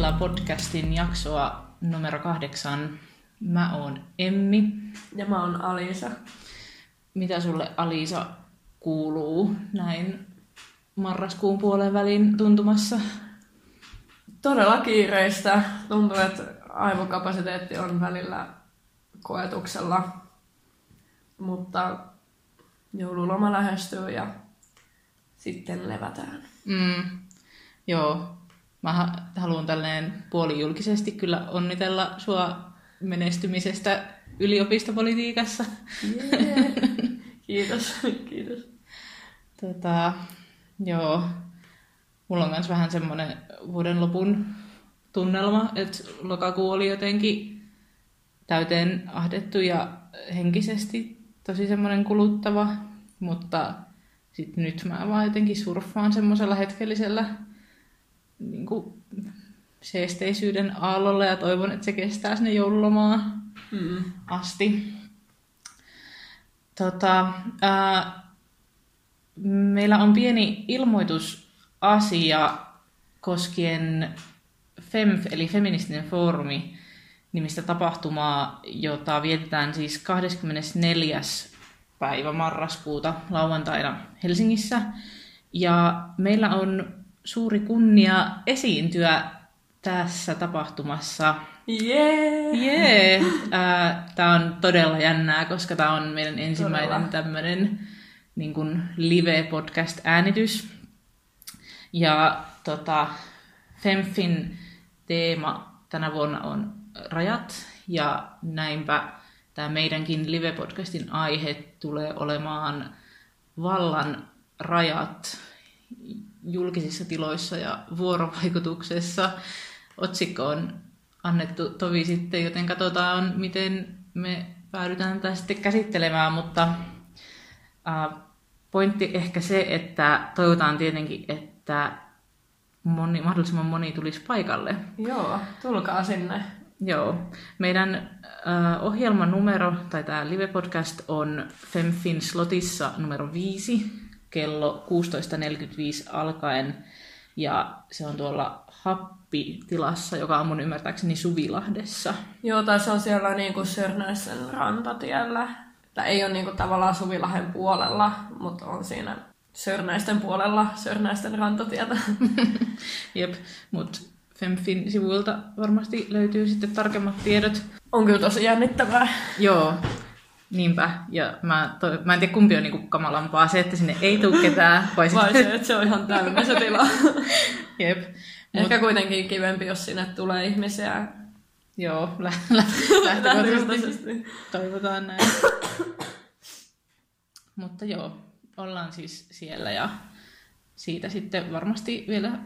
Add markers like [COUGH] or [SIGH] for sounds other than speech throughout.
Kuuntelet Välitila-podcastin jaksoa numero kahdeksan. Mä oon Emmi. Ja mä oon Alisa. Mitä sulle Alisa kuuluu näin marraskuun puolen välin tuntumassa? Todella kiireistä. Tuntuu, että aivokapasiteetti on välillä koetuksella. Mutta joululoma lähestyy ja sitten levätään. Mm, joo, mä haluan tälleen puolijulkisesti kyllä onnitella sua menestymisestä yliopistopolitiikassa. Yeah. [LAUGHS] Kiitos, kiitos. Tota, joo, mulla on myös vähän semmoinen vuoden lopun tunnelma, että lokakuu oli jotenkin täyteen ahdettu ja henkisesti tosi semmoinen kuluttava, mutta sitten nyt mä vaan jotenkin surffaan semmoisella hetkellisellä niin kuin seesteisyyden aallolla ja toivon, että se kestää sinne joululomaan mm. asti. Tota, ää, meillä on pieni ilmoitusasia koskien FEMF, eli Feministinen foorumi, nimistä tapahtumaa, jota vietetään siis 24 päivä marraskuuta lauantaina Helsingissä. Ja meillä on suuri kunnia esiintyä tässä tapahtumassa. Jee! Jee! Tämä on todella jännää, koska tämä on meidän ensimmäinen tämmöinen niin kuin live-podcast-äänitys. Ja tota, Femfin teema tänä vuonna on rajat, ja näinpä tämä meidänkin live-podcastin aihe tulee olemaan vallan rajat julkisissa tiloissa ja vuorovaikutuksessa. Otsikko on annettu tovi sitten, joten katsotaan, miten me päädytään tätä sitten käsittelemään, mutta äh, pointti ehkä se, että toivotaan tietenkin, että moni, mahdollisimman moni tulisi paikalle. Joo, tulkaa sinne. Joo. Meidän äh, ohjelman numero, tai tämä live-podcast, on Femfin slotissa numero 5 kello 16.45 alkaen. Ja se on tuolla Happi-tilassa, joka on mun ymmärtääkseni Suvilahdessa. Joo, tai se on siellä niinku Sörnäisen rantatiellä. Tai ei ole niinku tavallaan Suvilahden puolella, mutta on siinä Sörnäisten puolella Sörnäisten rantatietä. [LAUGHS] Jep, mutta Femfin sivuilta varmasti löytyy sitten tarkemmat tiedot. On kyllä tosi jännittävää. Joo, niinpä. Ja mä, to, mä en tiedä kumpi on niinku kamalampaa, se, että sinne ei tule ketään. Vai, vai se, että se on ihan täynnä se tila. [LAUGHS] Jep. Ehkä Mut... kuitenkin kivempi, jos sinne tulee ihmisiä. Joo, lä- [LAUGHS] lä- lähtökohtaisesti toivotaan näin. Mutta joo, ollaan siis siellä ja siitä sitten varmasti vielä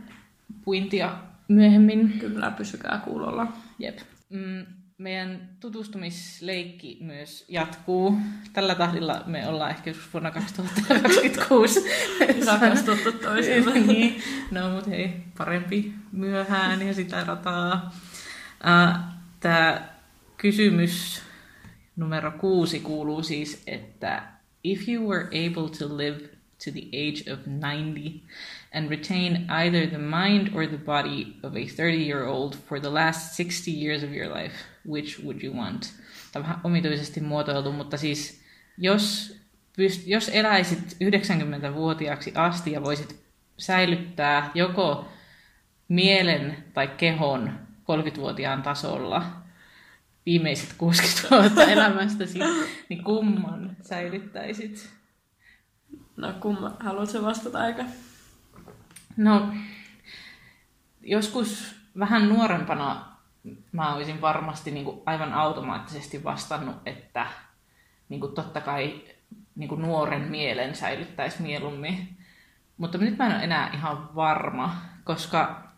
puintia myöhemmin. Kyllä, pysykää kuulolla. Jep. Mm, meidän tutustumisleikki myös jatkuu. Tällä tahdilla me ollaan ehkä joskus vuonna 2026. Rakastuttu toisemme. niin. No mut hei, parempi myöhään ja sitä rataa. Tämä kysymys numero kuusi kuuluu siis, että if you were able to live to the age of 90 and retain either the mind or the body of a 30 year old for the last 60 years of your life, which would you want? Tämä on vähän omituisesti muotoiltu, mutta siis jos, pyst- jos eläisit 90-vuotiaaksi asti ja voisit säilyttää joko mielen tai kehon 30-vuotiaan tasolla viimeiset 60 vuotta [LAUGHS] elämästäsi, niin kumman säilyttäisit? No kumma, haluatko vastata aika? No, joskus vähän nuorempana mä olisin varmasti niin kuin aivan automaattisesti vastannut, että niin kuin totta kai niin kuin nuoren mielen säilyttäisi mieluummin. Mutta nyt mä en ole enää ihan varma, koska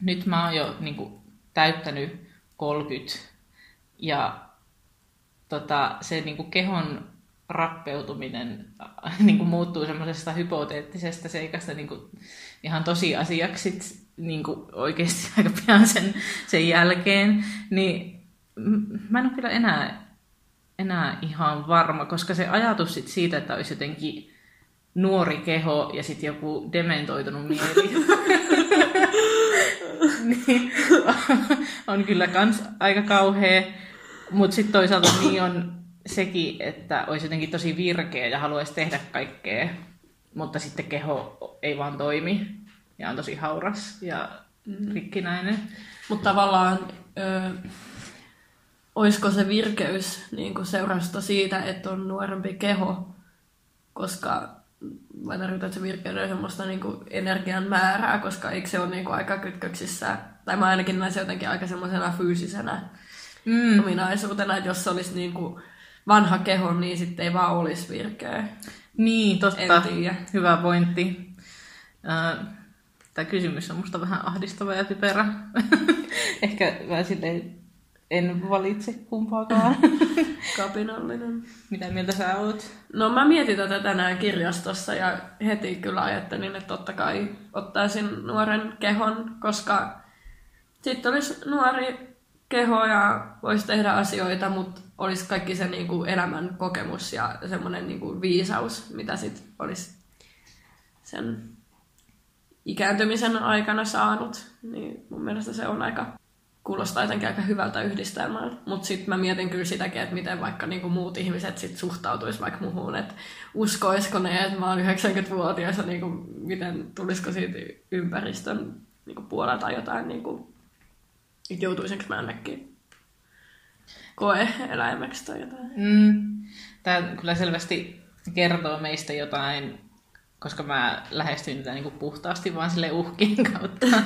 nyt mä oon jo niin kuin, täyttänyt 30 ja tota, se niin kuin kehon rappeutuminen [LAUGHS] niin kuin muuttuu semmoisesta hypoteettisesta seikasta niin kuin ihan tosiasiaksi niin kuin oikeasti [LAUGHS] aika pian sen, sen jälkeen, niin mä en ole kyllä enää, enää ihan varma, koska se ajatus sit siitä, että olisi jotenkin nuori keho ja sitten joku dementoitunut mieli. [LAUGHS] niin, [LAUGHS] on kyllä kans aika kauhea. Mutta sitten toisaalta niin on sekin, että olisi jotenkin tosi virkeä ja haluaisi tehdä kaikkea, mutta sitten keho ei vaan toimi ja on tosi hauras ja rikkinäinen. Mutta tavallaan, ö, olisiko se virkeys niin kuin seurausta siitä, että on nuorempi keho, koska vai tarkoitan, se virkeys on semmoista niin kuin energian määrää, koska eikö se ole niin kuin aika kytköksissä, tai mä ainakin näin se jotenkin aika semmoisena fyysisenä mm. ominaisuutena, että jos se olisi niin kuin vanha keho, niin sitten ei vaan olisi virkeä. Niin, totta. Hyvä pointti. Tämä kysymys on musta vähän ahdistava ja typerä. [LAUGHS] Ehkä mä silleen en valitse kumpaakaan. [LAUGHS] Kapinallinen. Mitä mieltä sä oot? No mä mietin tätä tänään kirjastossa ja heti kyllä ajattelin, että totta kai ottaisin nuoren kehon, koska sitten olisi nuori keho ja voisi tehdä asioita, mutta olisi kaikki se niin kuin elämän kokemus ja semmoinen niin kuin viisaus, mitä sitten olisi sen ikääntymisen aikana saanut. Niin mun mielestä se on aika kuulostaa jotenkin aika hyvältä yhdistelmältä. Mutta sitten mä mietin kyllä sitäkin, että miten vaikka niinku muut ihmiset sit suhtautuisi vaikka muuhun, että uskoisiko ne, että mä oon 90-vuotias ja niinku, miten tulisiko siitä ympäristön niinku puolelta jotain, niinku, joutuisinko mä jonnekin koe-eläimeksi tai jotain. Mm. Tämä kyllä selvästi kertoo meistä jotain, koska mä lähestyn tätä niinku puhtaasti vaan sille uhkien kautta. [LAUGHS]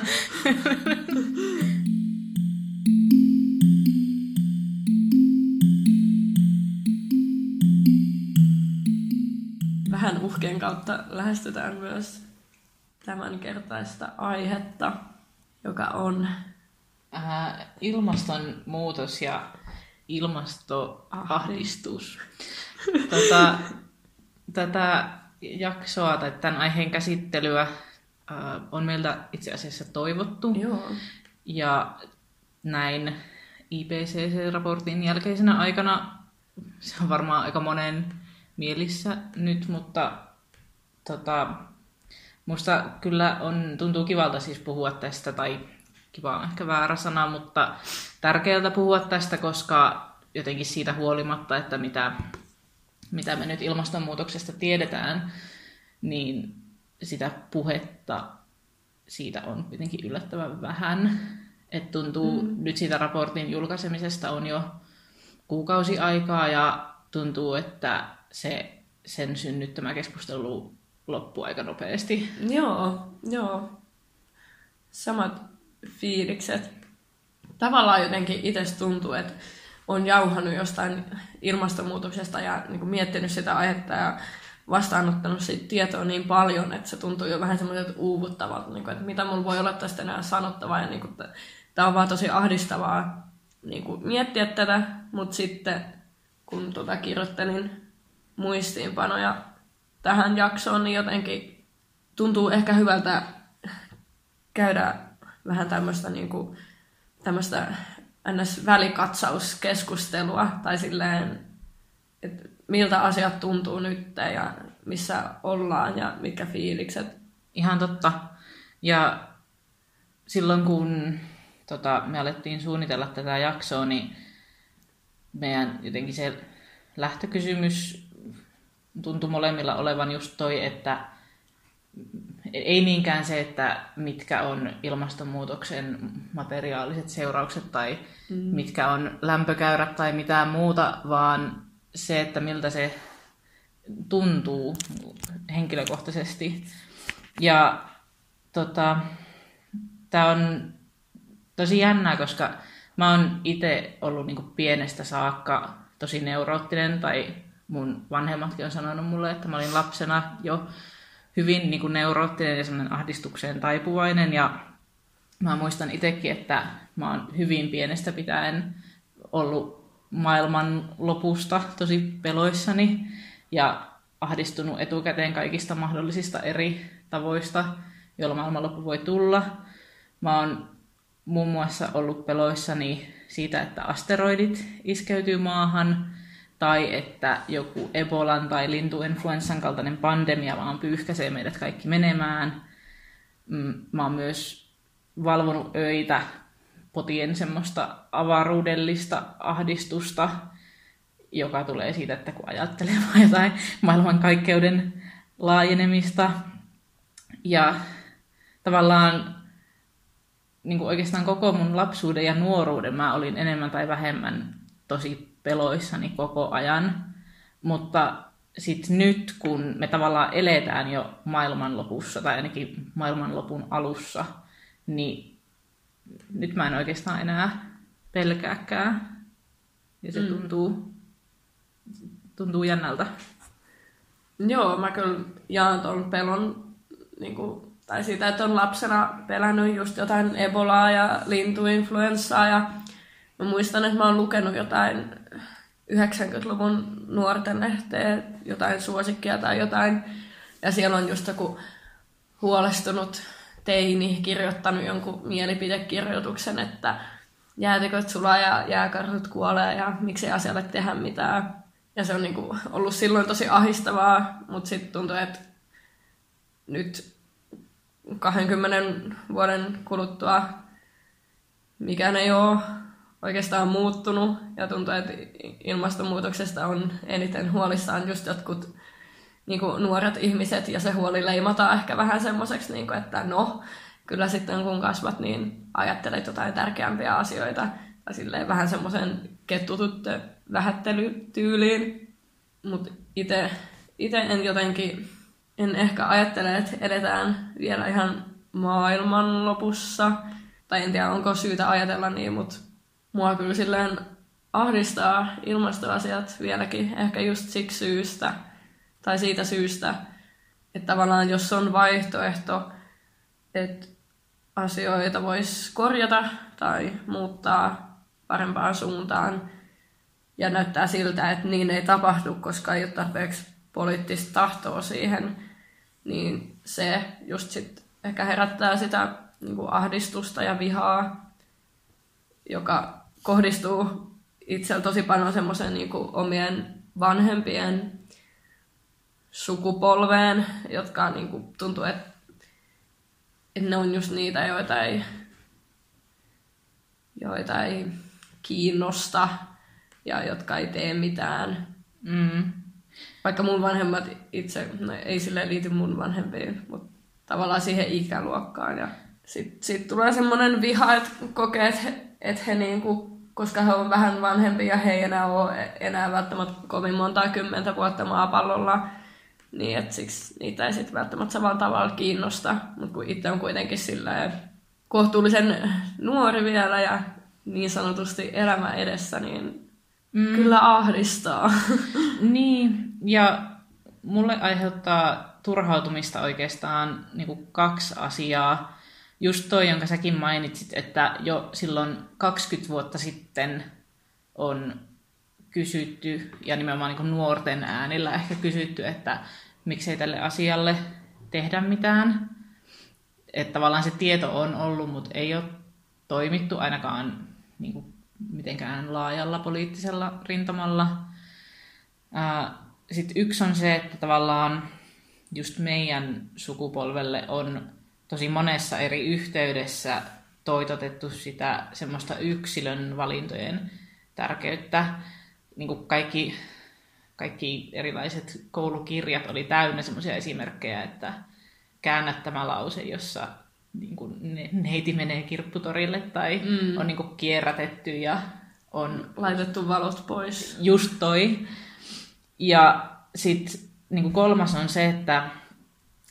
vähän uhkien kautta lähestytään myös tämän kertaista aihetta, joka on äh, ilmastonmuutos ja ilmastoahdistus. tota, tätä jaksoa tai tämän aiheen käsittelyä äh, on meiltä itse asiassa toivottu. Joo. Ja näin IPCC-raportin jälkeisenä aikana se on varmaan aika monen mielissä nyt, mutta tota, musta kyllä on, tuntuu kivalta siis puhua tästä, tai kiva on ehkä väärä sana, mutta tärkeältä puhua tästä, koska jotenkin siitä huolimatta, että mitä, mitä me nyt ilmastonmuutoksesta tiedetään, niin sitä puhetta siitä on kuitenkin yllättävän vähän. Et tuntuu, mm. nyt siitä raportin julkaisemisesta on jo kuukausi aikaa ja tuntuu, että se sen synnyttämä keskustelu loppui aika nopeasti. Joo, joo. Samat fiilikset. Tavallaan jotenkin itse tuntuu, että on jauhannut jostain ilmastonmuutoksesta ja niin kuin miettinyt sitä aihetta ja vastaanottanut siitä tietoa niin paljon, että se tuntuu jo vähän semmoiselta uuvuttavalta, niin kuin, että mitä mulla voi olla tästä enää sanottavaa. Ja niin kuin, tämä on vaan tosi ahdistavaa niin kuin miettiä tätä, mutta sitten kun tuota kirjoittelin muistiinpanoja tähän jaksoon, niin jotenkin tuntuu ehkä hyvältä käydä vähän tämmöistä niin ns. välikatsauskeskustelua tai silleen, että miltä asiat tuntuu nyt ja missä ollaan ja mitkä fiilikset. Ihan totta. Ja silloin kun tota, me alettiin suunnitella tätä jaksoa, niin meidän jotenkin se lähtökysymys tuntui molemmilla olevan just toi, että ei niinkään se, että mitkä on ilmastonmuutoksen materiaaliset seuraukset tai mm. mitkä on lämpökäyrät tai mitään muuta, vaan se, että miltä se tuntuu henkilökohtaisesti. Ja tota, tämä on tosi jännää, koska mä oon itse ollut niinku pienestä saakka tosi neuroottinen tai mun vanhemmatkin on sanonut mulle, että mä olin lapsena jo hyvin niin kuin neuroottinen ja semmoinen ahdistukseen taipuvainen. Ja mä muistan itsekin, että mä oon hyvin pienestä pitäen ollut maailman lopusta tosi peloissani ja ahdistunut etukäteen kaikista mahdollisista eri tavoista, joilla maailmanloppu voi tulla. Mä oon muun muassa ollut peloissani siitä, että asteroidit iskeytyy maahan, tai että joku Ebolan tai lintuinfluenssan kaltainen pandemia vaan pyyhkäisee meidät kaikki menemään. Mm, mä oon myös valvonut öitä potien semmoista avaruudellista ahdistusta, joka tulee siitä, että kun ajattelee [LAUGHS] vaan jotain maailmankaikkeuden laajenemista. Ja tavallaan niin kuin oikeastaan koko mun lapsuuden ja nuoruuden mä olin enemmän tai vähemmän tosi peloissani koko ajan. Mutta sitten nyt, kun me tavallaan eletään jo maailmanlopussa, tai ainakin maailmanlopun alussa, niin nyt mä en oikeastaan enää pelkääkään. Ja se mm. tuntuu, tuntuu jännältä. Joo, mä kyllä jaan tuon pelon, niin kuin, tai siitä, että on lapsena pelännyt just jotain ebolaa ja lintuinfluenssaa. Ja mä muistan, että mä oon lukenut jotain 90-luvun nuorten lehteen, jotain suosikkia tai jotain. Ja siellä on just joku huolestunut teini kirjoittanut jonkun mielipidekirjoituksen, että jäätiköt sulaa ja jääkarhut kuolee ja miksi asialle tehdä mitään. Ja se on niinku ollut silloin tosi ahistavaa, mutta sitten tuntuu, että nyt 20 vuoden kuluttua mikään ei ole oikeastaan muuttunut ja tuntuu, että ilmastonmuutoksesta on eniten huolissaan just jotkut niin kuin nuoret ihmiset ja se huoli leimataan ehkä vähän semmoiseksi, niin että no, kyllä sitten kun kasvat, niin ajattelet jotain tärkeämpiä asioita. Tai silleen vähän semmoisen kettutut vähättelytyyliin. Mutta itse en jotenkin, en ehkä ajattele, että edetään vielä ihan maailman lopussa. Tai en tiedä, onko syytä ajatella niin, mutta mua kyllä silleen ahdistaa ilmastoasiat vieläkin, ehkä just siksi syystä, tai siitä syystä, että tavallaan jos on vaihtoehto, että asioita voisi korjata tai muuttaa parempaan suuntaan, ja näyttää siltä, että niin ei tapahdu, koska ei ole tarpeeksi poliittista tahtoa siihen, niin se just sit ehkä herättää sitä niin kuin ahdistusta ja vihaa, joka kohdistuu itsellä tosi paljon semmoisen niin omien vanhempien sukupolveen, jotka niin kuin, tuntuu, että, että ne on just niitä, joita ei, joita ei kiinnosta ja jotka ei tee mitään. Mm. Vaikka mun vanhemmat itse, no ei sille liity mun vanhempiin, mutta tavallaan siihen ikäluokkaan. Ja sitten sit tulee semmoinen viha, että kokee, että he, et he niinku, koska he on vähän vanhempi ja he ei enää ole enää välttämättä kovin monta kymmentä vuotta maapallolla, niin että siksi niitä ei sitten välttämättä samalla tavalla kiinnosta. Mutta kun itse on kuitenkin sillä kohtuullisen nuori vielä ja niin sanotusti elämä edessä, niin mm. kyllä ahdistaa. [LAUGHS] niin, ja mulle aiheuttaa turhautumista oikeastaan niin kuin kaksi asiaa. Just toi, jonka säkin mainitsit, että jo silloin 20 vuotta sitten on kysytty, ja nimenomaan niin nuorten äänillä ehkä kysytty, että miksei tälle asialle tehdä mitään. Että tavallaan se tieto on ollut, mutta ei ole toimittu ainakaan niin kuin mitenkään laajalla poliittisella rintamalla. Sitten yksi on se, että tavallaan just meidän sukupolvelle on tosi monessa eri yhteydessä toitotettu sitä semmoista yksilön valintojen tärkeyttä. Niin kuin kaikki, kaikki erilaiset koulukirjat oli täynnä semmoisia esimerkkejä, että käännät tämä lause, jossa niin kuin neiti menee kirpputorille tai mm. on niin kuin kierrätetty ja on... Laitettu valot pois. Just toi. Ja sitten niin kolmas on se, että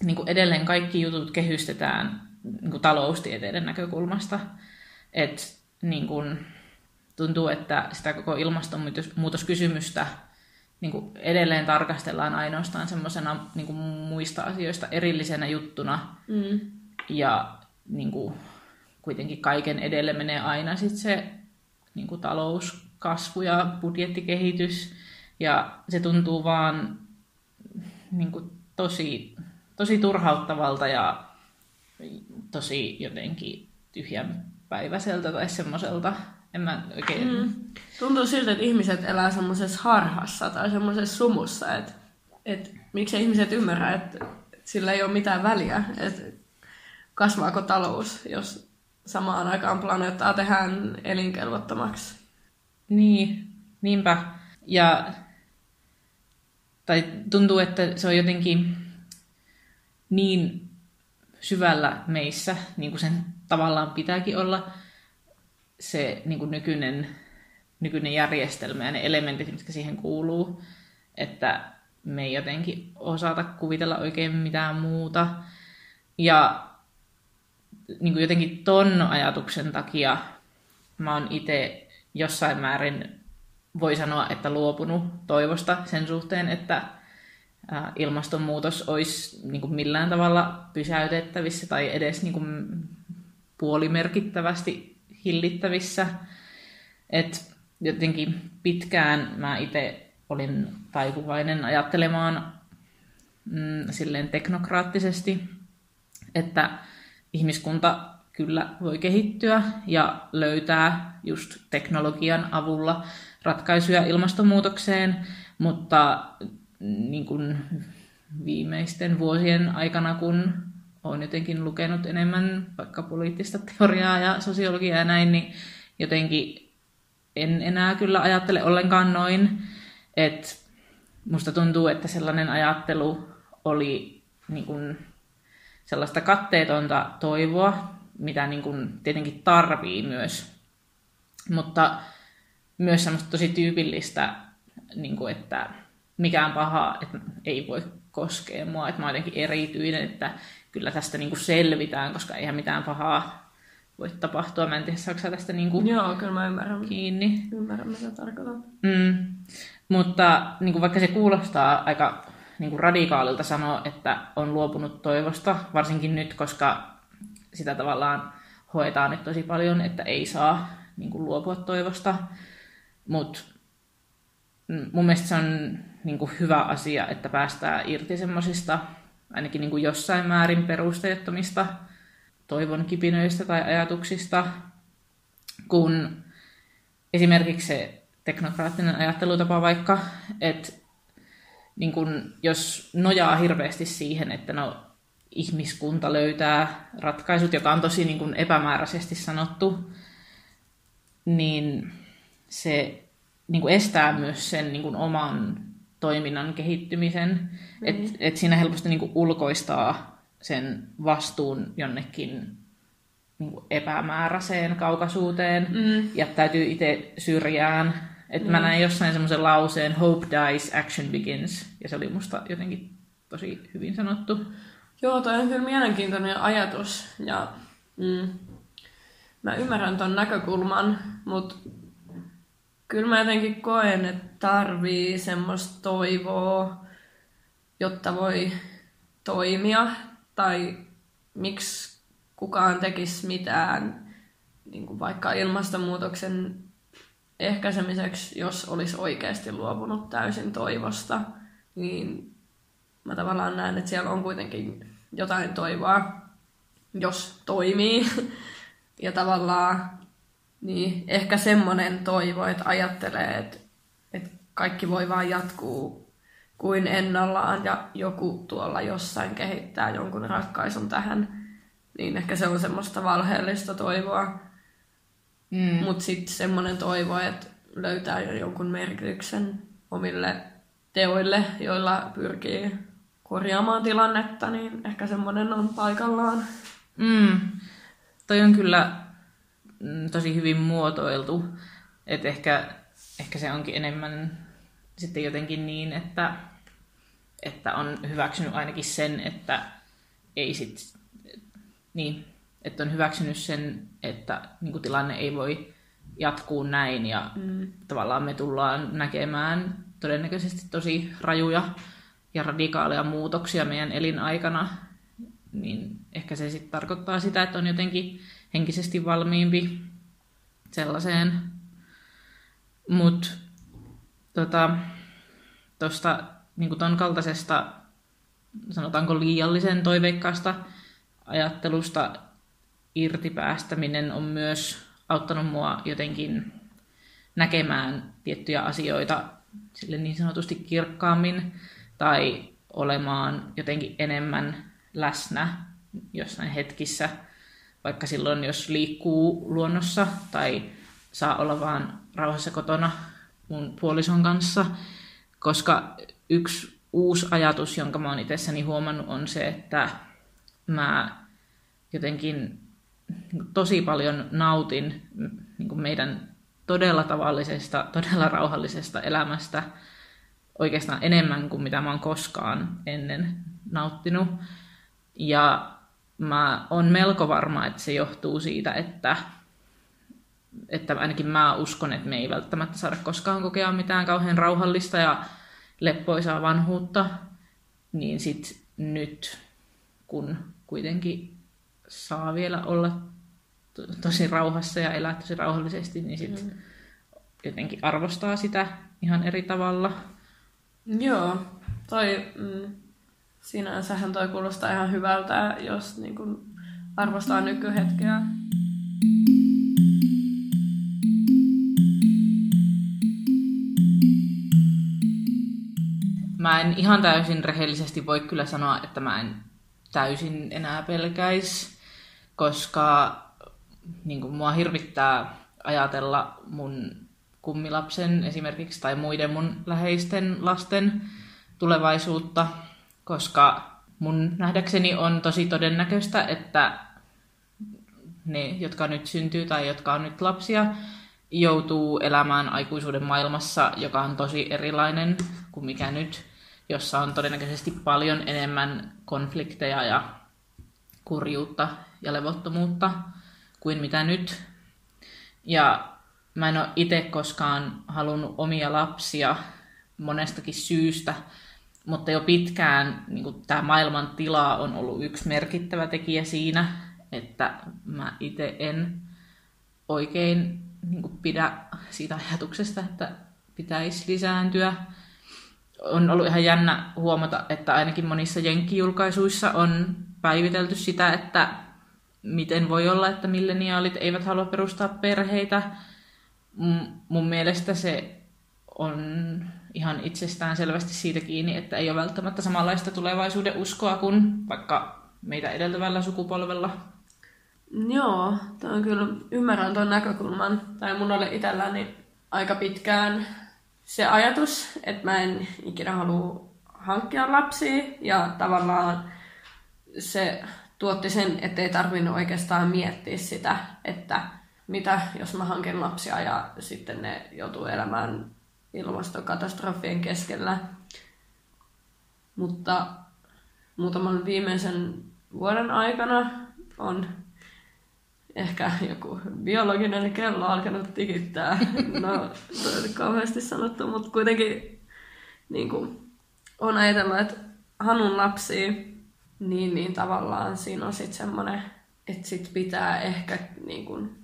niin kuin edelleen kaikki jutut kehystetään niin kuin taloustieteiden näkökulmasta. Et, niin kuin, tuntuu, että sitä koko ilmastonmuutoskysymystä niin kuin edelleen tarkastellaan ainoastaan semmoisena niin muista asioista erillisenä juttuna. Mm. Ja niin kuin, kuitenkin kaiken edelle menee aina sit se niin kuin talouskasvu ja budjettikehitys. Ja se tuntuu vaan niin kuin, tosi, tosi turhauttavalta ja tosi jotenkin tyhjänpäiväiseltä tai semmoiselta. En mä oikein... Mm. Tuntuu siltä, että ihmiset elää semmoisessa harhassa tai semmoisessa sumussa, että, että miksi ihmiset ymmärrä, että sillä ei ole mitään väliä, että kasvaako talous, jos samaan aikaan planeettaa tehdään elinkelvottomaksi. Niin, niinpä. Ja tai tuntuu, että se on jotenkin niin syvällä meissä, niin kuin sen tavallaan pitääkin olla, se niin kuin nykyinen, nykyinen järjestelmä ja ne elementit, mitkä siihen kuuluu, että me ei jotenkin osata kuvitella oikein mitään muuta. Ja niin kuin jotenkin ton ajatuksen takia mä oon itse jossain määrin, voi sanoa, että luopunut toivosta sen suhteen, että ilmastonmuutos olisi niin kuin millään tavalla pysäytettävissä tai edes niin kuin puolimerkittävästi hillittävissä. Et jotenkin pitkään mä itse olin taipuvainen ajattelemaan mm, silleen teknokraattisesti, että ihmiskunta kyllä voi kehittyä ja löytää just teknologian avulla ratkaisuja ilmastonmuutokseen, mutta niin kuin viimeisten vuosien aikana, kun olen jotenkin lukenut enemmän vaikka poliittista teoriaa ja sosiologiaa ja näin, niin jotenkin en enää kyllä ajattele ollenkaan noin. että musta tuntuu, että sellainen ajattelu oli niin kuin sellaista katteetonta toivoa, mitä niin kuin tietenkin tarvii myös. Mutta myös semmoista tosi tyypillistä, niin kuin että mikään paha, että ei voi koskea mua, että mä oon jotenkin erityinen, että kyllä tästä niin kuin selvitään, koska eihän mitään pahaa voi tapahtua. Mä en tiedä, saako tästä niin kuin Joo, kyllä mä ymmärrän. kiinni. Ymmärrän, mitä tarkoitan. Mm. Mutta niin kuin vaikka se kuulostaa aika niin kuin radikaalilta sanoa, että on luopunut toivosta, varsinkin nyt, koska sitä tavallaan hoetaan nyt tosi paljon, että ei saa niin kuin luopua toivosta. Mutta mun mielestä se on niin kuin hyvä asia, että päästään irti semmoisista ainakin niin kuin jossain määrin perusteettomista toivon kipinöistä tai ajatuksista, kun esimerkiksi se teknokraattinen ajattelutapa vaikka, että niin kun, jos nojaa hirveästi siihen, että no, ihmiskunta löytää ratkaisut, joka on tosi niin kun epämääräisesti sanottu, niin se niin kuin estää myös sen niin kuin oman toiminnan kehittymisen. Mm. Että et siinä helposti niin kuin ulkoistaa sen vastuun jonnekin niin kuin epämääräiseen kaukaisuuteen, mm. jättäytyy itse syrjään. Että mm. mä näin jossain semmoisen lauseen, hope dies, action begins, ja se oli musta jotenkin tosi hyvin sanottu. Joo, toi on kyllä mielenkiintoinen ajatus, ja mm, mä ymmärrän ton näkökulman, mutta kyllä mä jotenkin koen, että tarvii semmoista toivoa, jotta voi toimia, tai miksi kukaan tekisi mitään niin kuin vaikka ilmastonmuutoksen ehkäisemiseksi, jos olisi oikeasti luopunut täysin toivosta, niin mä tavallaan näen, että siellä on kuitenkin jotain toivoa, jos toimii. [LAUGHS] Ja tavallaan niin, ehkä semmoinen toivo, että ajattelee, että, että kaikki voi vaan jatkuu kuin ennallaan ja joku tuolla jossain kehittää jonkun ratkaisun tähän. Niin ehkä se on semmoista valheellista toivoa. Mm. Mutta sitten semmoinen toivo, että löytää jo jonkun merkityksen omille teoille, joilla pyrkii korjaamaan tilannetta, niin ehkä semmoinen on paikallaan. Mm. Toi on kyllä tosi hyvin muotoiltu. Että ehkä, ehkä se onkin enemmän sitten jotenkin niin, että, että on hyväksynyt ainakin sen, että ei sit, niin, että on hyväksynyt sen, että niin kuin tilanne ei voi jatkuu näin ja mm. tavallaan me tullaan näkemään todennäköisesti tosi rajuja ja radikaaleja muutoksia meidän elinaikana, niin ehkä se sitten tarkoittaa sitä, että on jotenkin henkisesti valmiimpi sellaiseen. Mutta tota, tuosta niin ton kaltaisesta, sanotaanko liiallisen toiveikkaasta ajattelusta irti päästäminen on myös auttanut mua jotenkin näkemään tiettyjä asioita sille niin sanotusti kirkkaammin tai olemaan jotenkin enemmän läsnä jossain hetkissä vaikka silloin, jos liikkuu luonnossa tai saa olla vaan rauhassa kotona mun puolison kanssa, koska yksi uusi ajatus, jonka mä oon itsessäni huomannut, on se, että mä jotenkin tosi paljon nautin niin meidän todella tavallisesta, todella rauhallisesta elämästä oikeastaan enemmän kuin mitä mä oon koskaan ennen nauttinut. Ja mä oon melko varma, että se johtuu siitä, että, että ainakin mä uskon, että me ei välttämättä saada koskaan kokea mitään kauhean rauhallista ja leppoisaa vanhuutta, niin sit nyt, kun kuitenkin saa vielä olla to- tosi rauhassa ja elää tosi rauhallisesti, niin sit mm. jotenkin arvostaa sitä ihan eri tavalla. Joo, toi, mm, sinänsähän toi kuulostaa ihan hyvältä, jos niin kun arvostaa nykyhetkeä. Mä en ihan täysin rehellisesti voi kyllä sanoa, että mä en täysin enää pelkäis, koska niin kuin mua hirvittää ajatella mun kummilapsen esimerkiksi tai muiden mun läheisten lasten tulevaisuutta, koska mun nähdäkseni on tosi todennäköistä, että ne, jotka nyt syntyy tai jotka on nyt lapsia, joutuu elämään aikuisuuden maailmassa, joka on tosi erilainen kuin mikä nyt, jossa on todennäköisesti paljon enemmän konflikteja ja kurjuutta ja levottomuutta kuin mitä nyt. Ja mä en ole itse koskaan halunnut omia lapsia monestakin syystä, mutta jo pitkään niin tämä maailman tila on ollut yksi merkittävä tekijä siinä, että mä itse en oikein niin pidä siitä ajatuksesta, että pitäisi lisääntyä. On ollut ihan jännä huomata, että ainakin monissa jenkkijulkaisuissa on päivitelty sitä, että miten voi olla, että milleniaalit eivät halua perustaa perheitä. Mun mielestä se on ihan itsestään selvästi siitä kiinni, että ei ole välttämättä samanlaista tulevaisuuden uskoa kuin vaikka meitä edeltävällä sukupolvella. Joo, tämä on kyllä, ymmärrän tuon näkökulman. Tai mun oli itselläni aika pitkään se ajatus, että mä en ikinä halua hankkia lapsia. Ja tavallaan se tuotti sen, että ei tarvinnut oikeastaan miettiä sitä, että mitä jos mä hankin lapsia ja sitten ne joutuu elämään ilmastokatastrofien keskellä. Mutta muutaman viimeisen vuoden aikana on ehkä joku biologinen kello alkanut tikittää. [LAUGHS] No, se on kauheasti sanottu, mutta kuitenkin niin kuin, on ajatellut, että hanun lapsia, niin, niin tavallaan siinä on sitten semmoinen, että sit pitää ehkä niin kuin,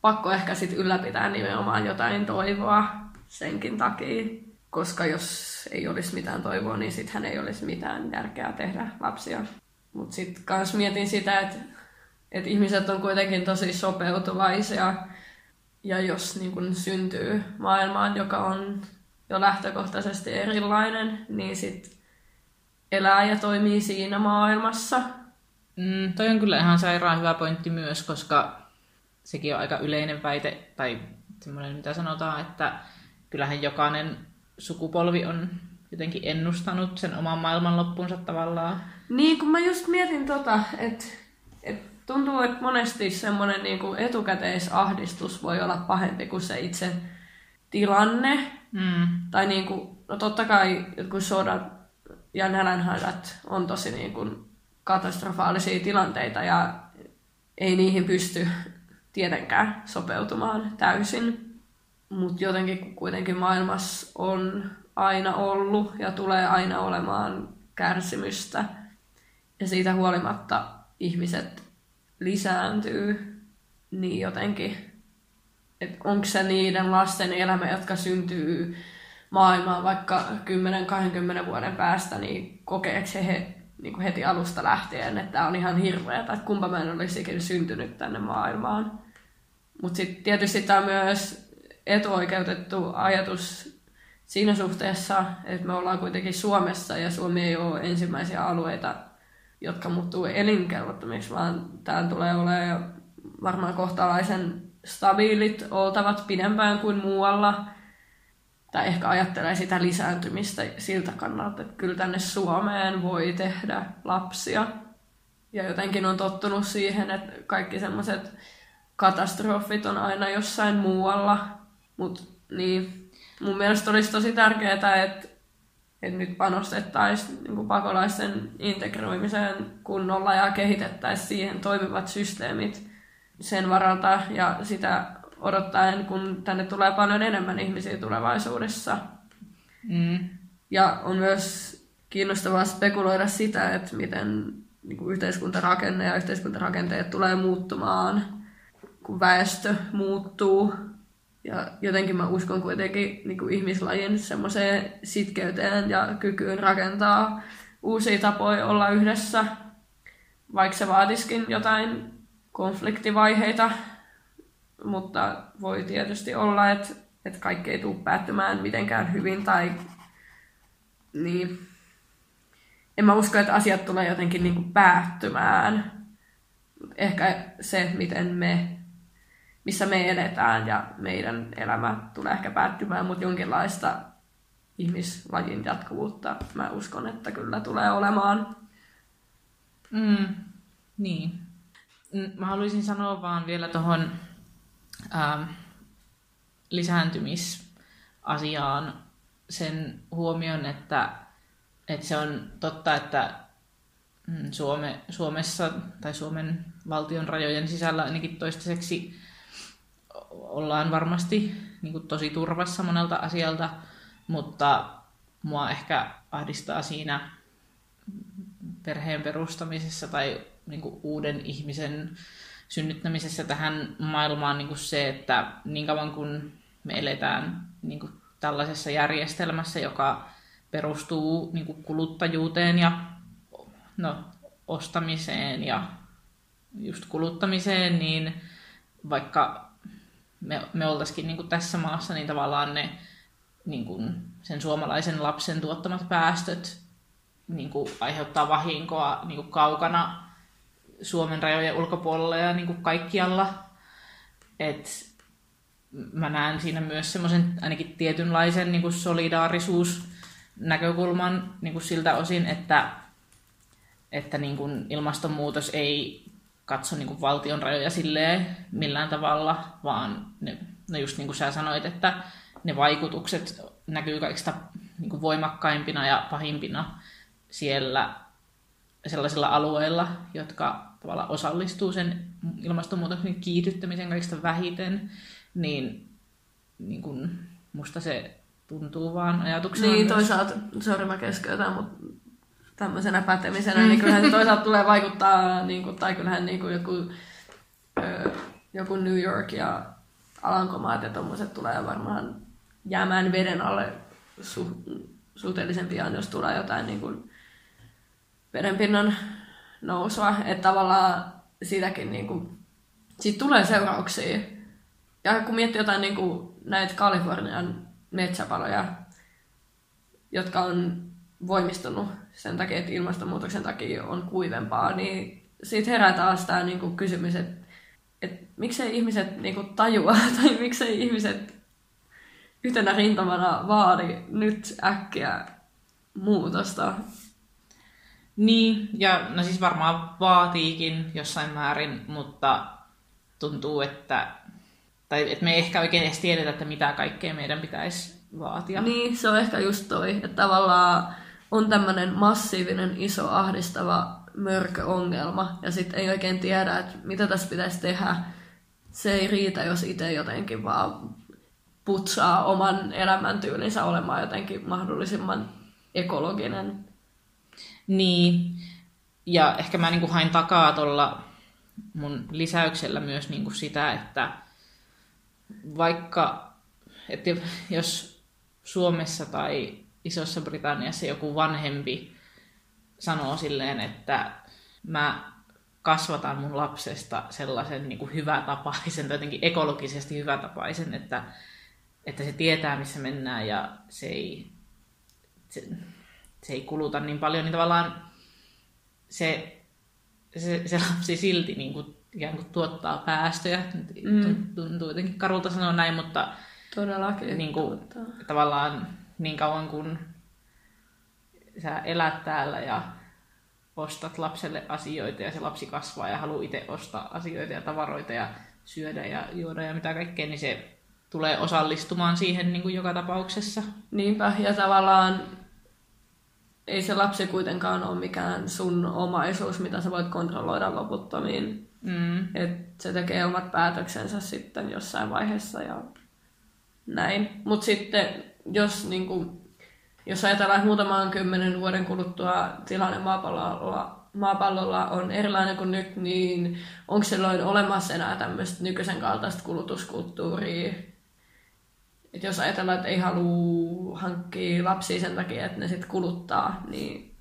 pakko ehkä sit ylläpitää nimenomaan jotain toivoa senkin takia. Koska jos ei olisi mitään toivoa, niin sittenhän ei olisi mitään järkeä tehdä lapsia. Mutta sitten kans mietin sitä, että et ihmiset on kuitenkin tosi sopeutuvaisia. Ja jos niin kun syntyy maailmaan, joka on jo lähtökohtaisesti erilainen, niin sit elää ja toimii siinä maailmassa. Mm, toi on kyllä ihan sairaan hyvä pointti myös, koska sekin on aika yleinen väite, tai semmoinen mitä sanotaan, että kyllähän jokainen sukupolvi on jotenkin ennustanut sen oman maailmanloppunsa tavallaan. Niin, kun mä just mietin tota, että et tuntuu, että monesti semmoinen niinku etukäteisahdistus voi olla pahempi kuin se itse tilanne. Mm. Tai niinku, no totta kai jotkut sodat ja nälänhädät on tosi niinku katastrofaalisia tilanteita ja ei niihin pysty tietenkään sopeutumaan täysin. Mutta jotenkin kuitenkin maailmassa on aina ollut ja tulee aina olemaan kärsimystä. Ja siitä huolimatta ihmiset lisääntyy, niin jotenkin, että onko se niiden lasten elämä, jotka syntyy maailmaan vaikka 10-20 vuoden päästä, niin kokeeko he niin kuin heti alusta lähtien, että tämä on ihan hirveä, että kumpa mä en olisi ikinä syntynyt tänne maailmaan. Mutta sitten tietysti tämä on myös etuoikeutettu ajatus siinä suhteessa, että me ollaan kuitenkin Suomessa ja Suomi ei ole ensimmäisiä alueita jotka muuttuu elinkelvottomiksi, vaan täällä tulee olemaan varmaan kohtalaisen stabiilit oltavat pidempään kuin muualla. Tai ehkä ajattelee sitä lisääntymistä siltä kannalta, että kyllä tänne Suomeen voi tehdä lapsia. Ja jotenkin on tottunut siihen, että kaikki semmoiset katastrofit on aina jossain muualla. Mutta niin, mun mielestä olisi tosi tärkeää, että, että nyt panostettaisiin niin pakolaisten integroimiseen kunnolla ja kehitettäisiin siihen toimivat systeemit sen varalta ja sitä odottaen, kun tänne tulee paljon enemmän ihmisiä tulevaisuudessa. Mm. Ja on myös kiinnostavaa spekuloida sitä, että miten niin kuin yhteiskuntarakenne ja yhteiskuntarakenteet tulee muuttumaan, kun väestö muuttuu. Ja jotenkin mä uskon kuitenkin niin kuin ihmislajin semmoiseen sitkeyteen ja kykyyn rakentaa uusia tapoja olla yhdessä, vaikka se vaatiskin jotain konfliktivaiheita, mutta voi tietysti olla, että, että kaikki ei tule päättymään mitenkään hyvin tai niin. En mä usko, että asiat tulee jotenkin niin kuin päättymään. Ehkä se, miten me, missä me eletään ja meidän elämä tulee ehkä päättymään, mutta jonkinlaista ihmislajin jatkuvuutta mä uskon, että kyllä tulee olemaan. Mm, niin. Mä haluaisin sanoa vaan vielä tuohon ähm, lisääntymisasiaan sen huomion, että, että se on totta, että mm, Suome, Suomessa tai Suomen valtion rajojen sisällä ainakin toistaiseksi ollaan varmasti niin kuin tosi turvassa monelta asialta, mutta mua ehkä ahdistaa siinä perheen perustamisessa tai niin kuin uuden ihmisen synnyttämisessä tähän maailmaan niin kuin se, että niin kauan kun me eletään niin kuin tällaisessa järjestelmässä, joka perustuu niin kuin kuluttajuuteen ja no, ostamiseen ja just kuluttamiseen, niin vaikka me, me oltaisikin niin tässä maassa, niin tavallaan ne niin kuin sen suomalaisen lapsen tuottamat päästöt niin kuin aiheuttaa vahinkoa niin kuin kaukana Suomen rajojen ulkopuolella ja niin kuin kaikkialla. Et mä näen siinä myös semmoisen ainakin tietynlaisen niin kuin solidaarisuusnäkökulman niin kuin siltä osin, että, että niin kuin ilmastonmuutos ei katso niin kuin valtion rajoja silleen millään tavalla, vaan ne, no just niin kuin sä sanoit, että ne vaikutukset näkyy kaikista niin kuin voimakkaimpina ja pahimpina siellä sellaisilla alueilla, jotka tavallaan osallistuu sen ilmastonmuutoksen kiihdyttämisen kaikista vähiten, niin, niin kun musta se tuntuu vaan ajatuksena. Niin, myös. toisaalta, sori mä keskeytän, mutta tämmöisenä pätemisenä, niin kyllähän se toisaalta tulee vaikuttaa, niin kuin, tai kyllähän niin kuin joku, ö, joku New York ja Alankomaat ja tommoset tulee varmaan jäämään veden alle su, suhteellisen pian, jos tulee jotain niin kuin vedenpinnan nousua, että tavallaan siitäkin niin kuin, siitä tulee seurauksia. Ja kun miettii jotain niin kuin näitä Kalifornian metsäpaloja, jotka on voimistunut sen takia, että ilmastonmuutoksen takia on kuivempaa, niin siitä herää taas tämä niin kuin kysymys, että, että miksei ihmiset niin kuin tajua [LAUGHS] tai miksei ihmiset yhtenä rintamana vaadi nyt äkkiä muutosta. Niin, ja no siis varmaan vaatiikin jossain määrin, mutta tuntuu, että, tai että me ei ehkä oikein edes tiedetä, että mitä kaikkea meidän pitäisi vaatia. Niin, se on ehkä just toi, että tavallaan on tämmöinen massiivinen, iso, ahdistava mörköongelma, ja sitten ei oikein tiedä, että mitä tässä pitäisi tehdä. Se ei riitä, jos itse jotenkin vaan putsaa oman elämäntyylinsä olemaan jotenkin mahdollisimman ekologinen. Niin, ja ehkä mä niin kuin hain takaa tuolla mun lisäyksellä myös niin kuin sitä, että vaikka, että jos Suomessa tai Isossa Britanniassa joku vanhempi sanoo silleen, että mä kasvatan mun lapsesta sellaisen niin kuin hyvätapaisen tai jotenkin ekologisesti hyvätapaisen, että, että se tietää, missä mennään ja se ei, se, se ei kuluta niin paljon, niin tavallaan se, se, se lapsi silti niin kuin, ikään kuin tuottaa päästöjä. Mm. Tuntuu jotenkin karulta sanoa näin, mutta Todellakin. niin kuin, tavallaan niin kauan kun sä elät täällä ja ostat lapselle asioita ja se lapsi kasvaa ja haluaa itse ostaa asioita ja tavaroita ja syödä ja juoda ja mitä kaikkea, niin se tulee osallistumaan siihen niin kuin joka tapauksessa. Niinpä, ja tavallaan ei se lapsi kuitenkaan ole mikään sun omaisuus, mitä sä voit kontrolloida loputtomiin. Mm. Et se tekee omat päätöksensä sitten jossain vaiheessa ja näin. Mutta sitten jos, niin kuin, jos ajatellaan, että muutaman kymmenen vuoden kuluttua tilanne maapallolla, maapallolla on erilainen kuin nyt, niin onko silloin olemassa enää tämmöistä nykyisen kaltaista kulutuskulttuuria? Et jos ajatellaan, että ei halua hankkia lapsia sen takia, että ne sitten kuluttaa, niin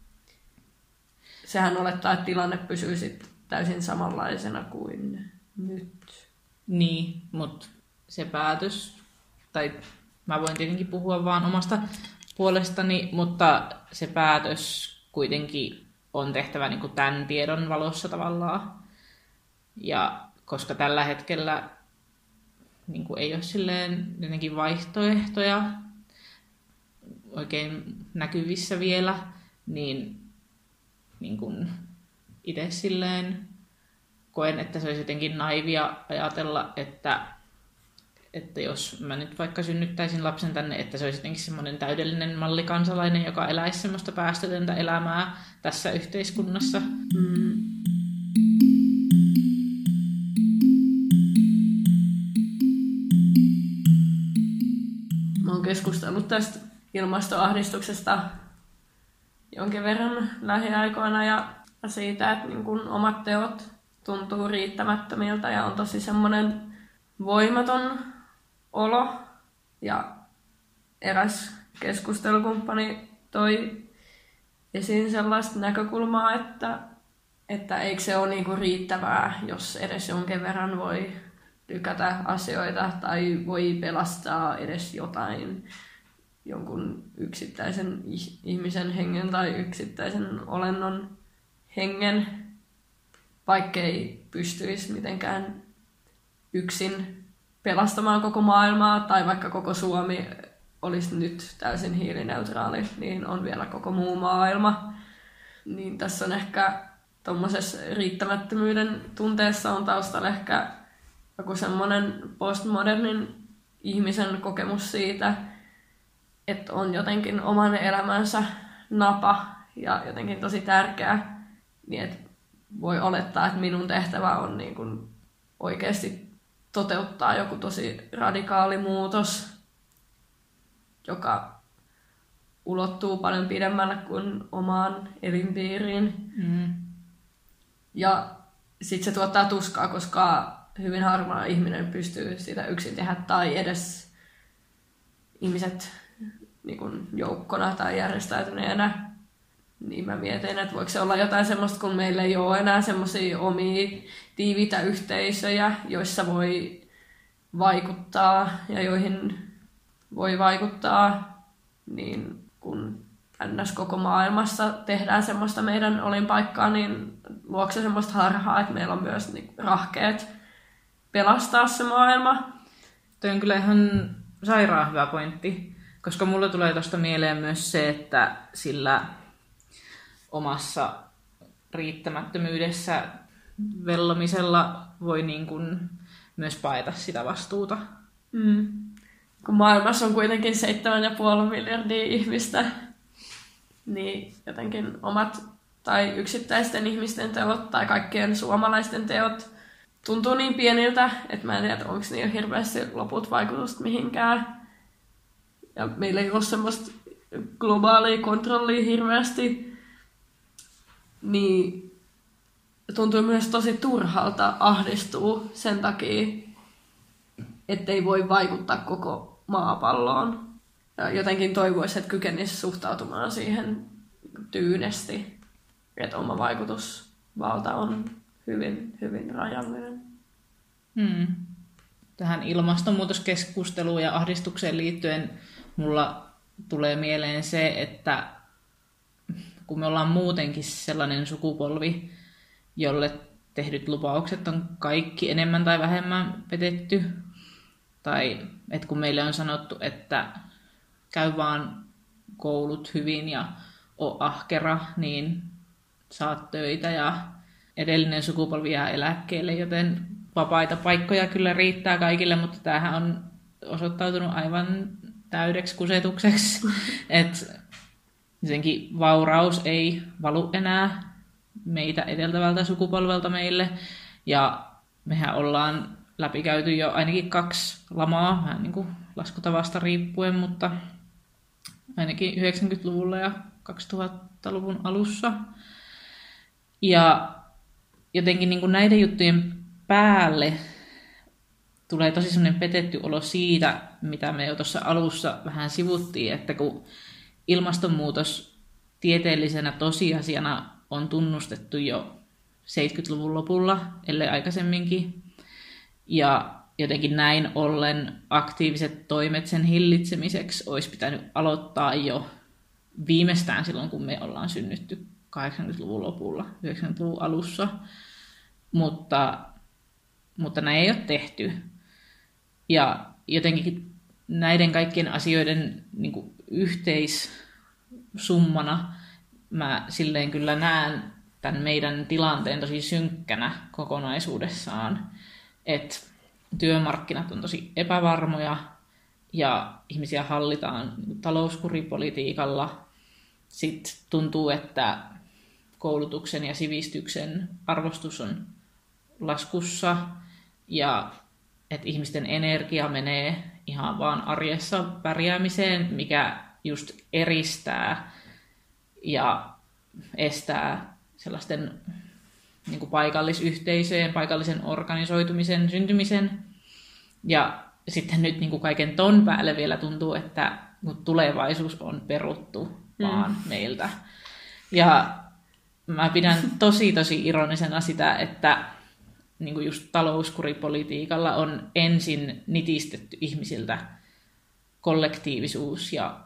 sehän olettaa, että tilanne pysyy sit täysin samanlaisena kuin nyt. Niin, mutta se päätös, tai mä voin tietenkin puhua vaan omasta puolestani, mutta se päätös kuitenkin on tehtävä niin kuin tämän tiedon valossa tavallaan. Ja koska tällä hetkellä niin kuin ei ole silleen jotenkin vaihtoehtoja oikein näkyvissä vielä, niin, niin kuin itse silleen koen, että se olisi jotenkin naivia ajatella, että, että jos mä nyt vaikka synnyttäisin lapsen tänne, että se olisi jotenkin semmoinen täydellinen mallikansalainen, joka eläisi semmoista päästötöntä elämää tässä yhteiskunnassa. Mm. Mä oon keskustellut tästä ilmastoahdistuksesta jonkin verran lähiaikoina ja siitä, että niin kun omat teot tuntuu riittämättömiltä ja on tosi semmoinen voimaton olo. Ja eräs keskustelukumppani toi esiin sellaista näkökulmaa, että, että eikö se ole niinku riittävää, jos edes jonkin verran voi lykätä asioita tai voi pelastaa edes jotain jonkun yksittäisen ihmisen hengen tai yksittäisen olennon hengen, vaikkei pystyisi mitenkään yksin pelastamaan koko maailmaa, tai vaikka koko Suomi olisi nyt täysin hiilineutraali, niin on vielä koko muu maailma. Niin tässä on ehkä tuommoisessa riittämättömyyden tunteessa on taustalla ehkä joku semmoinen postmodernin ihmisen kokemus siitä, että on jotenkin oman elämänsä napa ja jotenkin tosi tärkeä, niin että voi olettaa, että minun tehtävä on niin kuin oikeasti toteuttaa joku tosi radikaali muutos, joka ulottuu paljon pidemmälle kuin omaan elinpiiriin. Mm. Ja sitten se tuottaa tuskaa, koska hyvin harva ihminen pystyy sitä yksin tehdä tai edes ihmiset niin kuin joukkona tai järjestäytyneenä. Niin mä mietin, että voiko se olla jotain semmoista, kun meillä ei ole enää semmoisia omia tiiviitä yhteisöjä, joissa voi vaikuttaa ja joihin voi vaikuttaa, niin kun ns. koko maailmassa tehdään semmoista meidän olinpaikkaa, niin luokse se semmoista harhaa, että meillä on myös niin rahkeet pelastaa se maailma. Toi on kyllä ihan sairaan hyvä pointti, koska mulle tulee tuosta mieleen myös se, että sillä omassa riittämättömyydessä vellomisella voi niin kuin myös paeta sitä vastuuta. Mm. Kun maailmassa on kuitenkin 7,5 miljardia ihmistä, niin jotenkin omat tai yksittäisten ihmisten teot tai kaikkien suomalaisten teot tuntuu niin pieniltä, että mä en tiedä, onko niillä hirveästi loput vaikutusta mihinkään. Ja meillä ei ole semmoista globaalia kontrollia hirveästi, niin tuntuu myös tosi turhalta ahdistua sen takia, ettei voi vaikuttaa koko maapalloon. Jotenkin toivoisi, että kykenisi suhtautumaan siihen tyynesti, että oma vaikutusvalta on hyvin, hyvin rajallinen. Hmm. Tähän ilmastonmuutoskeskusteluun ja ahdistukseen liittyen mulla tulee mieleen se, että kun me ollaan muutenkin sellainen sukupolvi, jolle tehdyt lupaukset on kaikki enemmän tai vähemmän petetty. Tai että kun meille on sanottu, että käy vaan koulut hyvin ja o ahkera, niin saat töitä ja edellinen sukupolvi jää eläkkeelle, joten vapaita paikkoja kyllä riittää kaikille, mutta tämähän on osoittautunut aivan täydeksi kusetukseksi, [LAUGHS] että senkin vauraus ei valu enää meitä edeltävältä sukupolvelta meille. Ja mehän ollaan läpikäyty jo ainakin kaksi lamaa, vähän niin kuin laskutavasta riippuen, mutta ainakin 90-luvulla ja 2000-luvun alussa. Ja jotenkin niin kuin näiden juttujen päälle tulee tosi sellainen petetty olo siitä, mitä me jo tuossa alussa vähän sivuttiin, että kun ilmastonmuutos tieteellisenä tosiasiana on tunnustettu jo 70-luvun lopulla, ellei aikaisemminkin, ja jotenkin näin ollen aktiiviset toimet sen hillitsemiseksi olisi pitänyt aloittaa jo viimeistään silloin, kun me ollaan synnytty 80-luvun lopulla, 90-luvun alussa. Mutta, mutta näin ei ole tehty. Ja jotenkin näiden kaikkien asioiden niin kuin yhteissummana mä silleen kyllä näen tämän meidän tilanteen tosi synkkänä kokonaisuudessaan. Että työmarkkinat on tosi epävarmoja ja ihmisiä hallitaan talouskuripolitiikalla. Sitten tuntuu, että koulutuksen ja sivistyksen arvostus on laskussa ja että ihmisten energia menee ihan vaan arjessa pärjäämiseen, mikä just eristää ja estää sellaisten niin kuin paikallisyhteisöjen, paikallisen organisoitumisen syntymisen. Ja sitten nyt niin kuin kaiken ton päälle vielä tuntuu, että tulevaisuus on peruttu mm. vaan meiltä. Ja mä pidän tosi tosi ironisena sitä, että niin kuin just talouskuripolitiikalla on ensin nitistetty ihmisiltä kollektiivisuus ja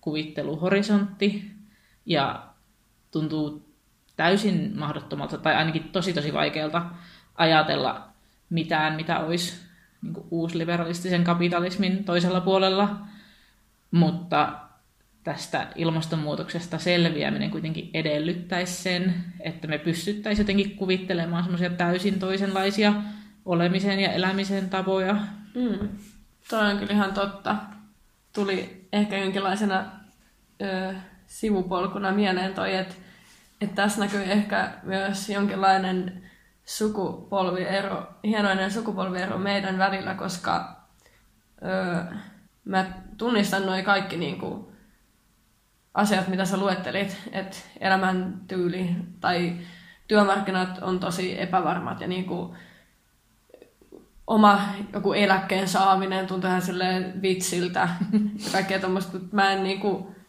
kuvitteluhorisontti, ja tuntuu täysin mahdottomalta, tai ainakin tosi tosi vaikealta ajatella mitään, mitä olisi niin uusliberalistisen kapitalismin toisella puolella, mutta tästä ilmastonmuutoksesta selviäminen kuitenkin edellyttäisi sen, että me pystyttäisiin jotenkin kuvittelemaan semmoisia täysin toisenlaisia olemisen ja elämisen tapoja. Mm. Toi on kyllä ihan totta. Tuli ehkä jonkinlaisena ö, sivupolkuna mieleen toi, että, että tässä näkyy ehkä myös jonkinlainen sukupolviero, hienoinen sukupolviero meidän välillä, koska öö, mä tunnistan noin kaikki niin kuin, asiat, mitä sä luettelit, että elämäntyyli tai työmarkkinat on tosi epävarmat ja niin kuin, oma joku eläkkeen saaminen tuntuu ihan silleen vitsiltä ja kaikkea tuommoista, mä en niin kuin,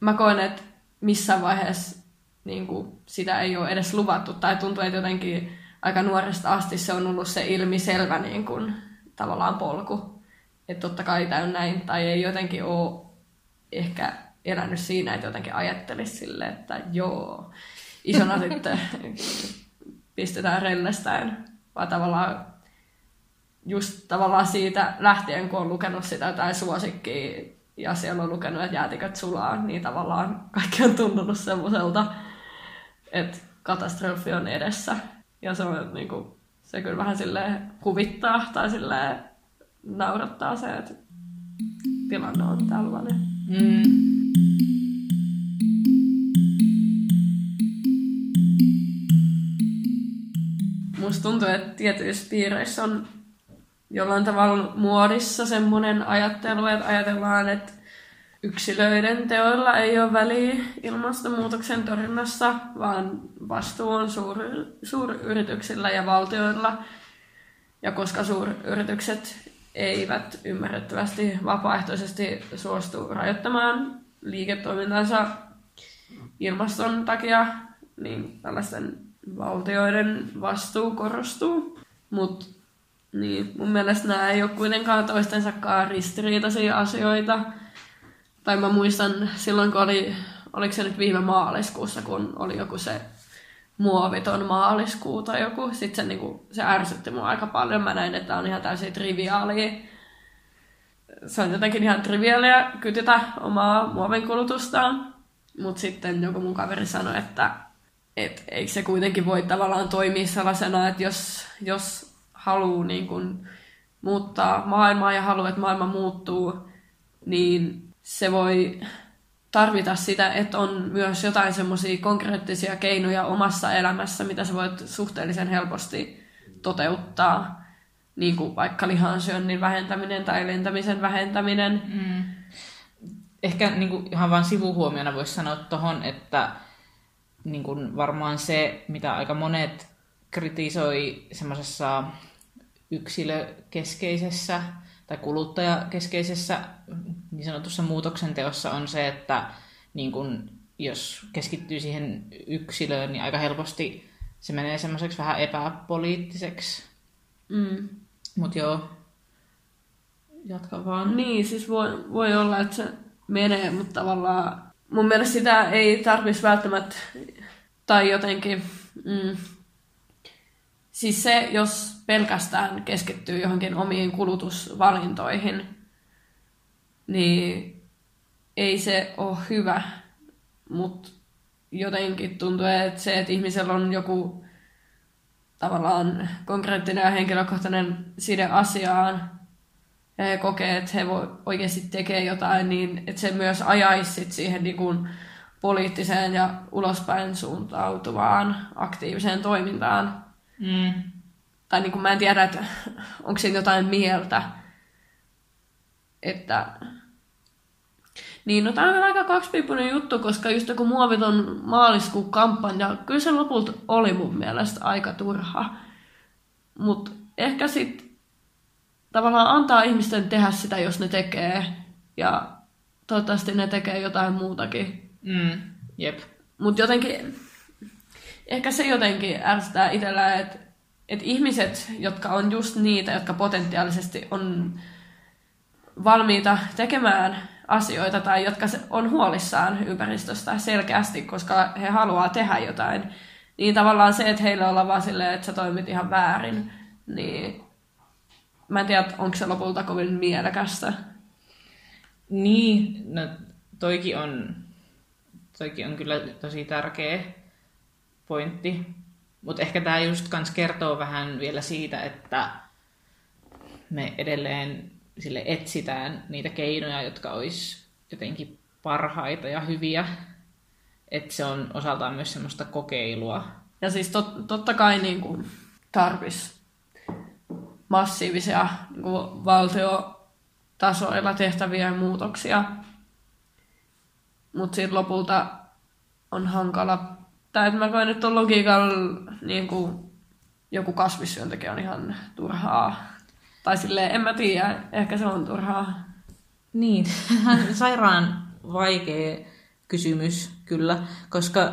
mä koen, että missään vaiheessa niin kuin, sitä ei ole edes luvattu. Tai tuntuu, että jotenkin aika nuoresta asti se on ollut se ilmiselvä niin kuin, tavallaan polku. Että totta kai tämä on näin. Tai ei jotenkin ole ehkä elänyt siinä, että jotenkin ajattelisi sille, että joo, isona [LAUGHS] sitten pistetään rellestään. Vaan tavallaan just tavallaan siitä lähtien, kun on lukenut sitä tai suosikkia ja siellä on lukenut, että jäätiköt sulaa, niin tavallaan kaikki on tuntunut semmoiselta, että katastrofi on edessä. Ja se on niin kuin, se kyllä vähän sille huvittaa tai sille naurattaa se, että tilanne on tällainen. Mm. Musta tuntuu, että tietyissä piireissä on jollain tavalla muodissa semmoinen ajattelu, että ajatellaan, että yksilöiden teoilla ei ole väliä ilmastonmuutoksen torjunnassa, vaan vastuu on suur, suuryrityksillä ja valtioilla. Ja koska suuryritykset eivät ymmärrettävästi vapaaehtoisesti suostu rajoittamaan liiketoimintansa ilmaston takia, niin tällaisten valtioiden vastuu korostuu. Mutta niin, mun mielestä nämä ei ole kuitenkaan toistensakaan ristiriitaisia asioita. Tai mä muistan silloin, kun oli oliko se nyt viime maaliskuussa, kun oli joku se muoviton maaliskuu tai joku. Sitten se, niin kuin, se ärsytti mua aika paljon. Mä näin, että on ihan täysin triviaalia. Se on jotenkin ihan triviaalia kytytä omaa muovin kulutustaan. Mutta sitten joku mun kaveri sanoi, että et eikö se kuitenkin voi tavallaan toimia sellaisena, että jos, jos haluaa niin kun muuttaa maailmaa ja haluaa, että maailma muuttuu, niin se voi tarvita sitä, että on myös jotain semmoisia konkreettisia keinoja omassa elämässä, mitä sä voit suhteellisen helposti toteuttaa, niin kuin vaikka lihansyönnin vähentäminen tai lentämisen vähentäminen. Mm. Ehkä niin kuin ihan vain sivuhuomiona voisi sanoa tuohon, että niin kuin varmaan se, mitä aika monet kritisoi semmoisessa yksilökeskeisessä tai kuluttajakeskeisessä niin sanotussa muutoksen teossa on se, että niin kun, jos keskittyy siihen yksilöön, niin aika helposti se menee semmoiseksi vähän epäpoliittiseksi. Mm. Mutta joo, jatka vaan. Niin, siis voi, voi olla, että se menee, mutta tavallaan mun mielestä sitä ei tarvitsisi välttämättä, tai jotenkin, mm, siis se, jos pelkästään keskittyy johonkin omiin kulutusvalintoihin, niin ei se ole hyvä, mutta jotenkin tuntuu, että se, että ihmisellä on joku tavallaan konkreettinen ja henkilökohtainen side asiaan, ja he kokee, että he voi oikeasti tekee jotain, niin että se myös ajaisi siihen niin kuin poliittiseen ja ulospäin suuntautuvaan aktiiviseen toimintaan. Mm. Tai niin kuin mä en tiedä, että [LAUGHS] onko siinä jotain mieltä, että niin, no tämä on aika kaksipiippunen juttu, koska just kun muoviton maaliskuun kampanja, kyllä se lopulta oli mun mielestä aika turha. Mutta ehkä sitten tavallaan antaa ihmisten tehdä sitä, jos ne tekee. Ja toivottavasti ne tekee jotain muutakin. Mm, jep. Mutta jotenkin, ehkä se jotenkin ärsyttää itsellä, että et ihmiset, jotka on just niitä, jotka potentiaalisesti on valmiita tekemään asioita tai jotka on huolissaan ympäristöstä selkeästi, koska he haluaa tehdä jotain, niin tavallaan se, että heillä ollaan vaan silleen, että sä toimit ihan väärin, niin mä en tiedä, onko se lopulta kovin mielekästä. Niin, no toikin on, toikin on kyllä tosi tärkeä pointti. Mutta ehkä tämä just kans kertoo vähän vielä siitä, että me edelleen sille etsitään niitä keinoja, jotka olisi jotenkin parhaita ja hyviä. Että se on osaltaan myös semmoista kokeilua. Ja siis tot, totta kai niin kuin massiivisia niin kuin valtiotasoilla tehtäviä muutoksia. Mutta sitten lopulta on hankala, tai että mä koen, että on logiikalla niin kuin joku kasvissyöntekijä on ihan turhaa tai silleen, en mä tiedä, ehkä se on turhaa. Niin, [LAUGHS] sairaan vaikea kysymys kyllä, koska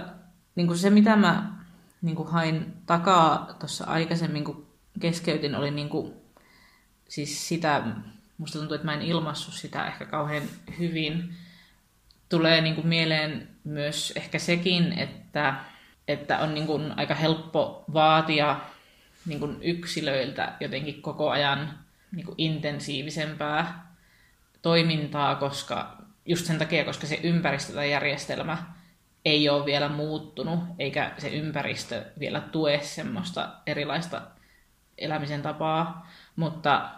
niin kuin se mitä mä niin kuin hain takaa tuossa aikaisemmin, kun keskeytin, oli niin kuin, siis sitä, musta tuntuu, että mä en ilmassut sitä ehkä kauhean hyvin. Tulee niin kuin mieleen myös ehkä sekin, että, että on niin kuin aika helppo vaatia niin kuin yksilöiltä jotenkin koko ajan niin kuin intensiivisempää toimintaa, koska just sen takia, koska se ympäristö tai järjestelmä ei ole vielä muuttunut, eikä se ympäristö vielä tue semmoista erilaista elämisen tapaa, mutta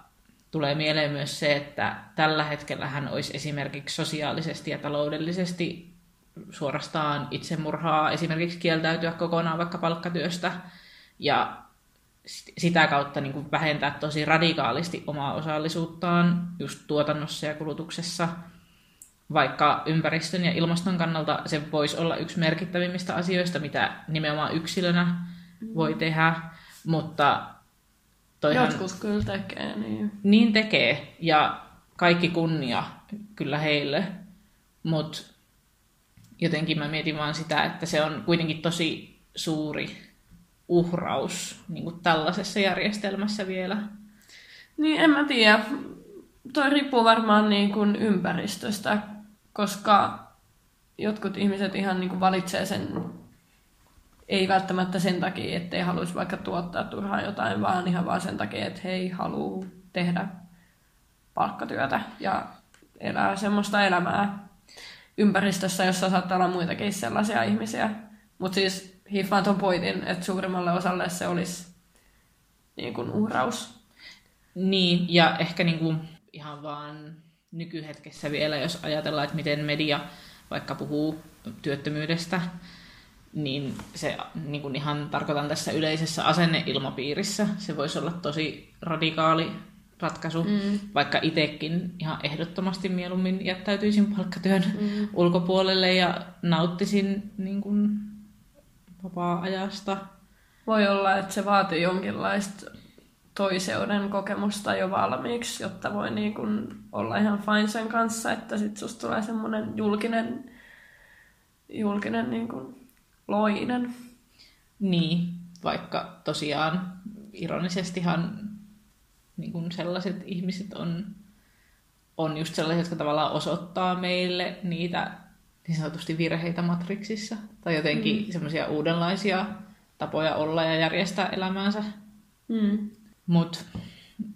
tulee mieleen myös se, että tällä hetkellä hän olisi esimerkiksi sosiaalisesti ja taloudellisesti suorastaan itsemurhaa esimerkiksi kieltäytyä kokonaan vaikka palkkatyöstä. Ja sitä kautta niin kuin vähentää tosi radikaalisti omaa osallisuuttaan just tuotannossa ja kulutuksessa. Vaikka ympäristön ja ilmaston kannalta se voisi olla yksi merkittävimmistä asioista, mitä nimenomaan yksilönä voi tehdä, mutta toihan... Joskus kyllä tekee, niin. Niin tekee, ja kaikki kunnia kyllä heille, mutta jotenkin mä mietin vaan sitä, että se on kuitenkin tosi suuri uhraus niin kuin tällaisessa järjestelmässä vielä? Niin, en mä tiedä. Toi riippuu varmaan niin kuin ympäristöstä, koska jotkut ihmiset ihan niin kuin valitsee sen, ei välttämättä sen takia, ettei haluaisi vaikka tuottaa turhaan jotain, vaan ihan vaan sen takia, että hei, haluaa tehdä palkkatyötä ja elää semmoista elämää ympäristössä, jossa saattaa olla muitakin sellaisia ihmisiä. Mutta siis hiffaan ton pointin, että suurimmalle osalle se olisi niin kuin uhraus. Niin, ja ehkä niin kuin ihan vaan nykyhetkessä vielä, jos ajatellaan, että miten media vaikka puhuu työttömyydestä, niin se niin kuin ihan tarkoitan tässä yleisessä asenneilmapiirissä. Se voisi olla tosi radikaali ratkaisu, mm. vaikka itsekin ihan ehdottomasti mieluummin jättäytyisin palkkatyön mm. ulkopuolelle ja nauttisin niin kuin, vapaa-ajasta. Voi olla, että se vaatii jonkinlaista toiseuden kokemusta jo valmiiksi, jotta voi niin kuin olla ihan fine sen kanssa, että sit susta tulee semmoinen julkinen, julkinen niin kuin loinen. Niin, vaikka tosiaan ironisestihan niin kuin sellaiset ihmiset on, on just sellaisia, jotka tavallaan osoittaa meille niitä niin sanotusti virheitä matriksissa. Tai jotenkin mm. semmoisia uudenlaisia tapoja olla ja järjestää elämäänsä. Mm. Mutta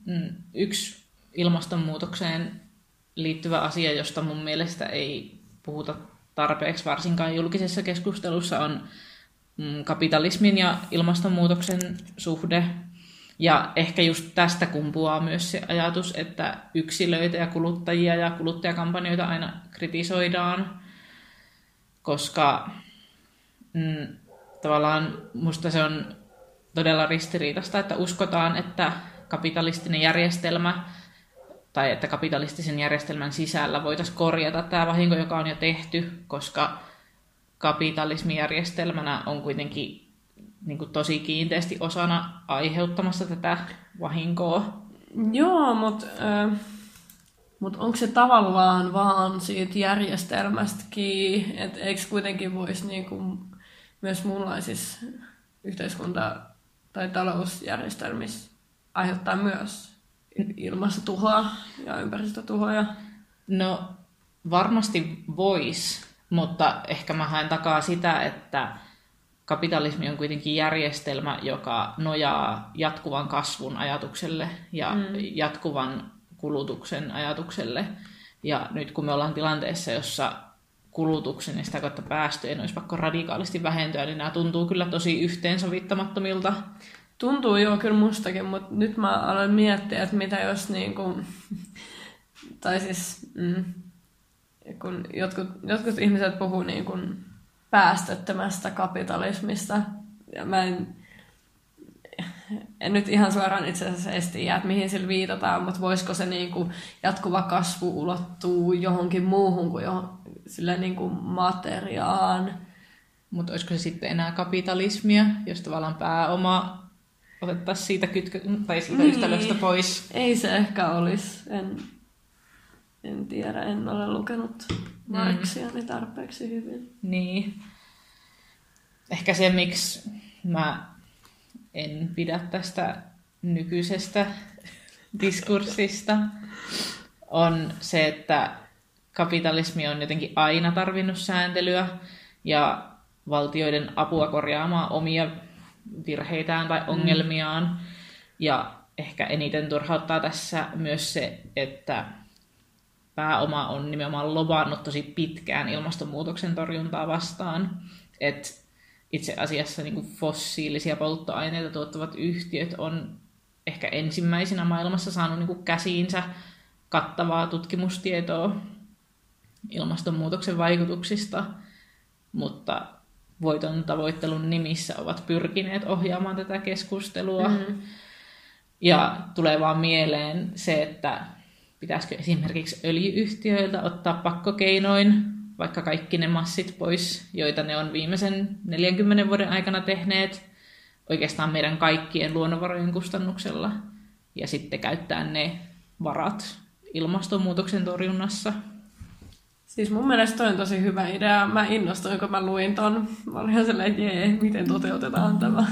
mm, yksi ilmastonmuutokseen liittyvä asia, josta mun mielestä ei puhuta tarpeeksi varsinkaan julkisessa keskustelussa, on mm, kapitalismin ja ilmastonmuutoksen suhde. Ja ehkä just tästä kumpuaa myös se ajatus, että yksilöitä ja kuluttajia ja kuluttajakampanjoita aina kritisoidaan, koska mm, tavallaan musta se on todella ristiriitasta, että uskotaan, että kapitalistinen järjestelmä tai että kapitalistisen järjestelmän sisällä voitaisiin korjata tämä vahinko, joka on jo tehty, koska kapitalismijärjestelmänä on kuitenkin niin kuin tosi kiinteästi osana aiheuttamassa tätä vahinkoa. Joo, mutta äh, mut onko se tavallaan vaan siitä järjestelmästäkin, että eikö kuitenkin voisi niinku myös muunlaisissa yhteiskunta- tai talousjärjestelmissä aiheuttaa myös ilmastotuhoa ja ympäristötuhoja? No varmasti voisi, mutta ehkä mä haen takaa sitä, että kapitalismi on kuitenkin järjestelmä, joka nojaa jatkuvan kasvun ajatukselle ja mm. jatkuvan kulutuksen ajatukselle. Ja nyt kun me ollaan tilanteessa, jossa kulutuksen ja sitä kautta päästöjen olisi pakko radikaalisti vähentyä, niin nämä tuntuu kyllä tosi yhteensovittamattomilta. Tuntuu joo kyllä mustakin, mutta nyt mä aloin miettiä, että mitä jos niin kuin, tai siis mm, kun jotkut, jotkut ihmiset puhuu niin kuin päästöttömästä kapitalismista, ja mä en, en nyt ihan suoraan itse asiassa edes tiedä, että mihin sillä viitataan, mutta voisiko se niin kuin jatkuva kasvu ulottuu johonkin muuhun kuin johon, sille niin kuin materiaan. Mutta olisiko se sitten enää kapitalismia, jos tavallaan pääoma otettaisiin siitä, kytkö, tai siitä niin. yhtälöstä pois? Ei se ehkä olisi. En, en tiedä, en ole lukenut Marksiani mm. tarpeeksi hyvin. Niin. Ehkä se, miksi mä en pidä tästä nykyisestä [LAUGHS] diskurssista, on se, että kapitalismi on jotenkin aina tarvinnut sääntelyä ja valtioiden apua korjaamaan omia virheitään tai mm. ongelmiaan. Mm. Ja ehkä eniten turhauttaa tässä myös se, että pääoma on nimenomaan lobannut tosi pitkään ilmastonmuutoksen torjuntaa vastaan. että itse asiassa niin kuin fossiilisia polttoaineita tuottavat yhtiöt on ehkä ensimmäisenä maailmassa saanut niin kuin käsiinsä kattavaa tutkimustietoa ilmastonmuutoksen vaikutuksista, mutta voiton tavoittelun nimissä ovat pyrkineet ohjaamaan tätä keskustelua. Mm. Ja tulee vaan mieleen se, että pitäisikö esimerkiksi öljyyhtiöiltä ottaa pakkokeinoin vaikka kaikki ne massit pois, joita ne on viimeisen 40 vuoden aikana tehneet oikeastaan meidän kaikkien luonnonvarojen kustannuksella ja sitten käyttää ne varat ilmastonmuutoksen torjunnassa. Siis mun mielestä toi on tosi hyvä idea. Mä innostuin, kun mä luin ton. Mä olin ihan sellainen, jee, miten toteutetaan tämä.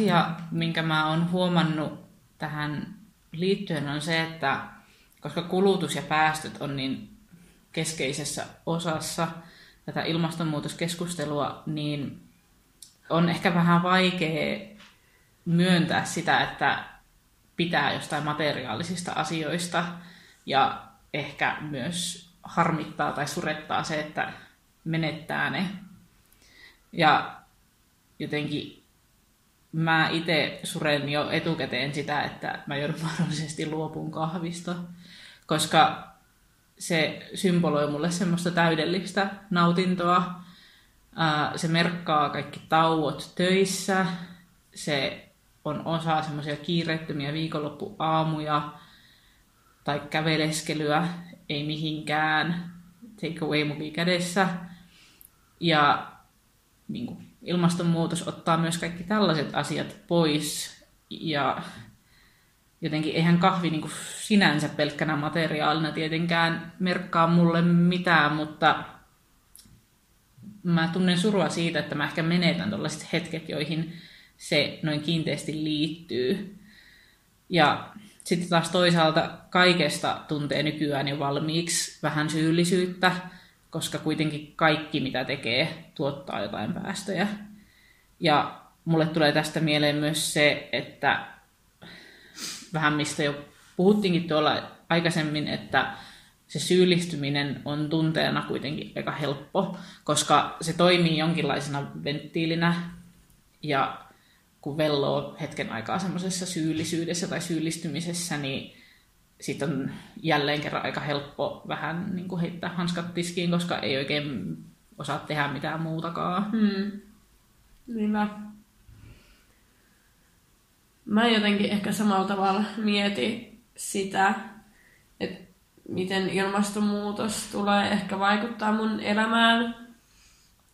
Asia, minkä mä oon huomannut tähän liittyen on se, että koska kulutus ja päästöt on niin keskeisessä osassa tätä ilmastonmuutoskeskustelua, niin on ehkä vähän vaikea myöntää sitä, että pitää jostain materiaalisista asioista ja ehkä myös harmittaa tai surettaa se, että menettää ne. Ja jotenkin mä itse suren jo etukäteen sitä, että mä joudun [LAUGHS] mahdollisesti luopun kahvista, koska se symboloi mulle semmoista täydellistä nautintoa. Se merkkaa kaikki tauot töissä. Se on osa semmoisia kiireettömiä viikonloppuaamuja tai käveleskelyä, ei mihinkään, take away muki kädessä. Ja niin kuin, ilmastonmuutos ottaa myös kaikki tällaiset asiat pois. Ja jotenkin eihän kahvi niin kuin sinänsä pelkkänä materiaalina tietenkään merkkaa mulle mitään, mutta mä tunnen surua siitä, että mä ehkä menetän tällaiset hetket, joihin se noin kiinteästi liittyy. Ja sitten taas toisaalta kaikesta tuntee nykyään jo valmiiksi vähän syyllisyyttä, koska kuitenkin kaikki mitä tekee tuottaa jotain päästöjä. Ja mulle tulee tästä mieleen myös se, että vähän mistä jo puhuttiinkin tuolla aikaisemmin, että se syyllistyminen on tunteena kuitenkin aika helppo, koska se toimii jonkinlaisena venttiilinä ja kun velloo hetken aikaa semmoisessa syyllisyydessä tai syyllistymisessä, niin sitten on jälleen kerran aika helppo vähän niin kuin heittää hanskat tiskiin, koska ei oikein osaa tehdä mitään muutakaan. Hmm. Hyvä. Mä jotenkin ehkä samalla tavalla mietin sitä, että miten ilmastonmuutos tulee ehkä vaikuttaa mun elämään.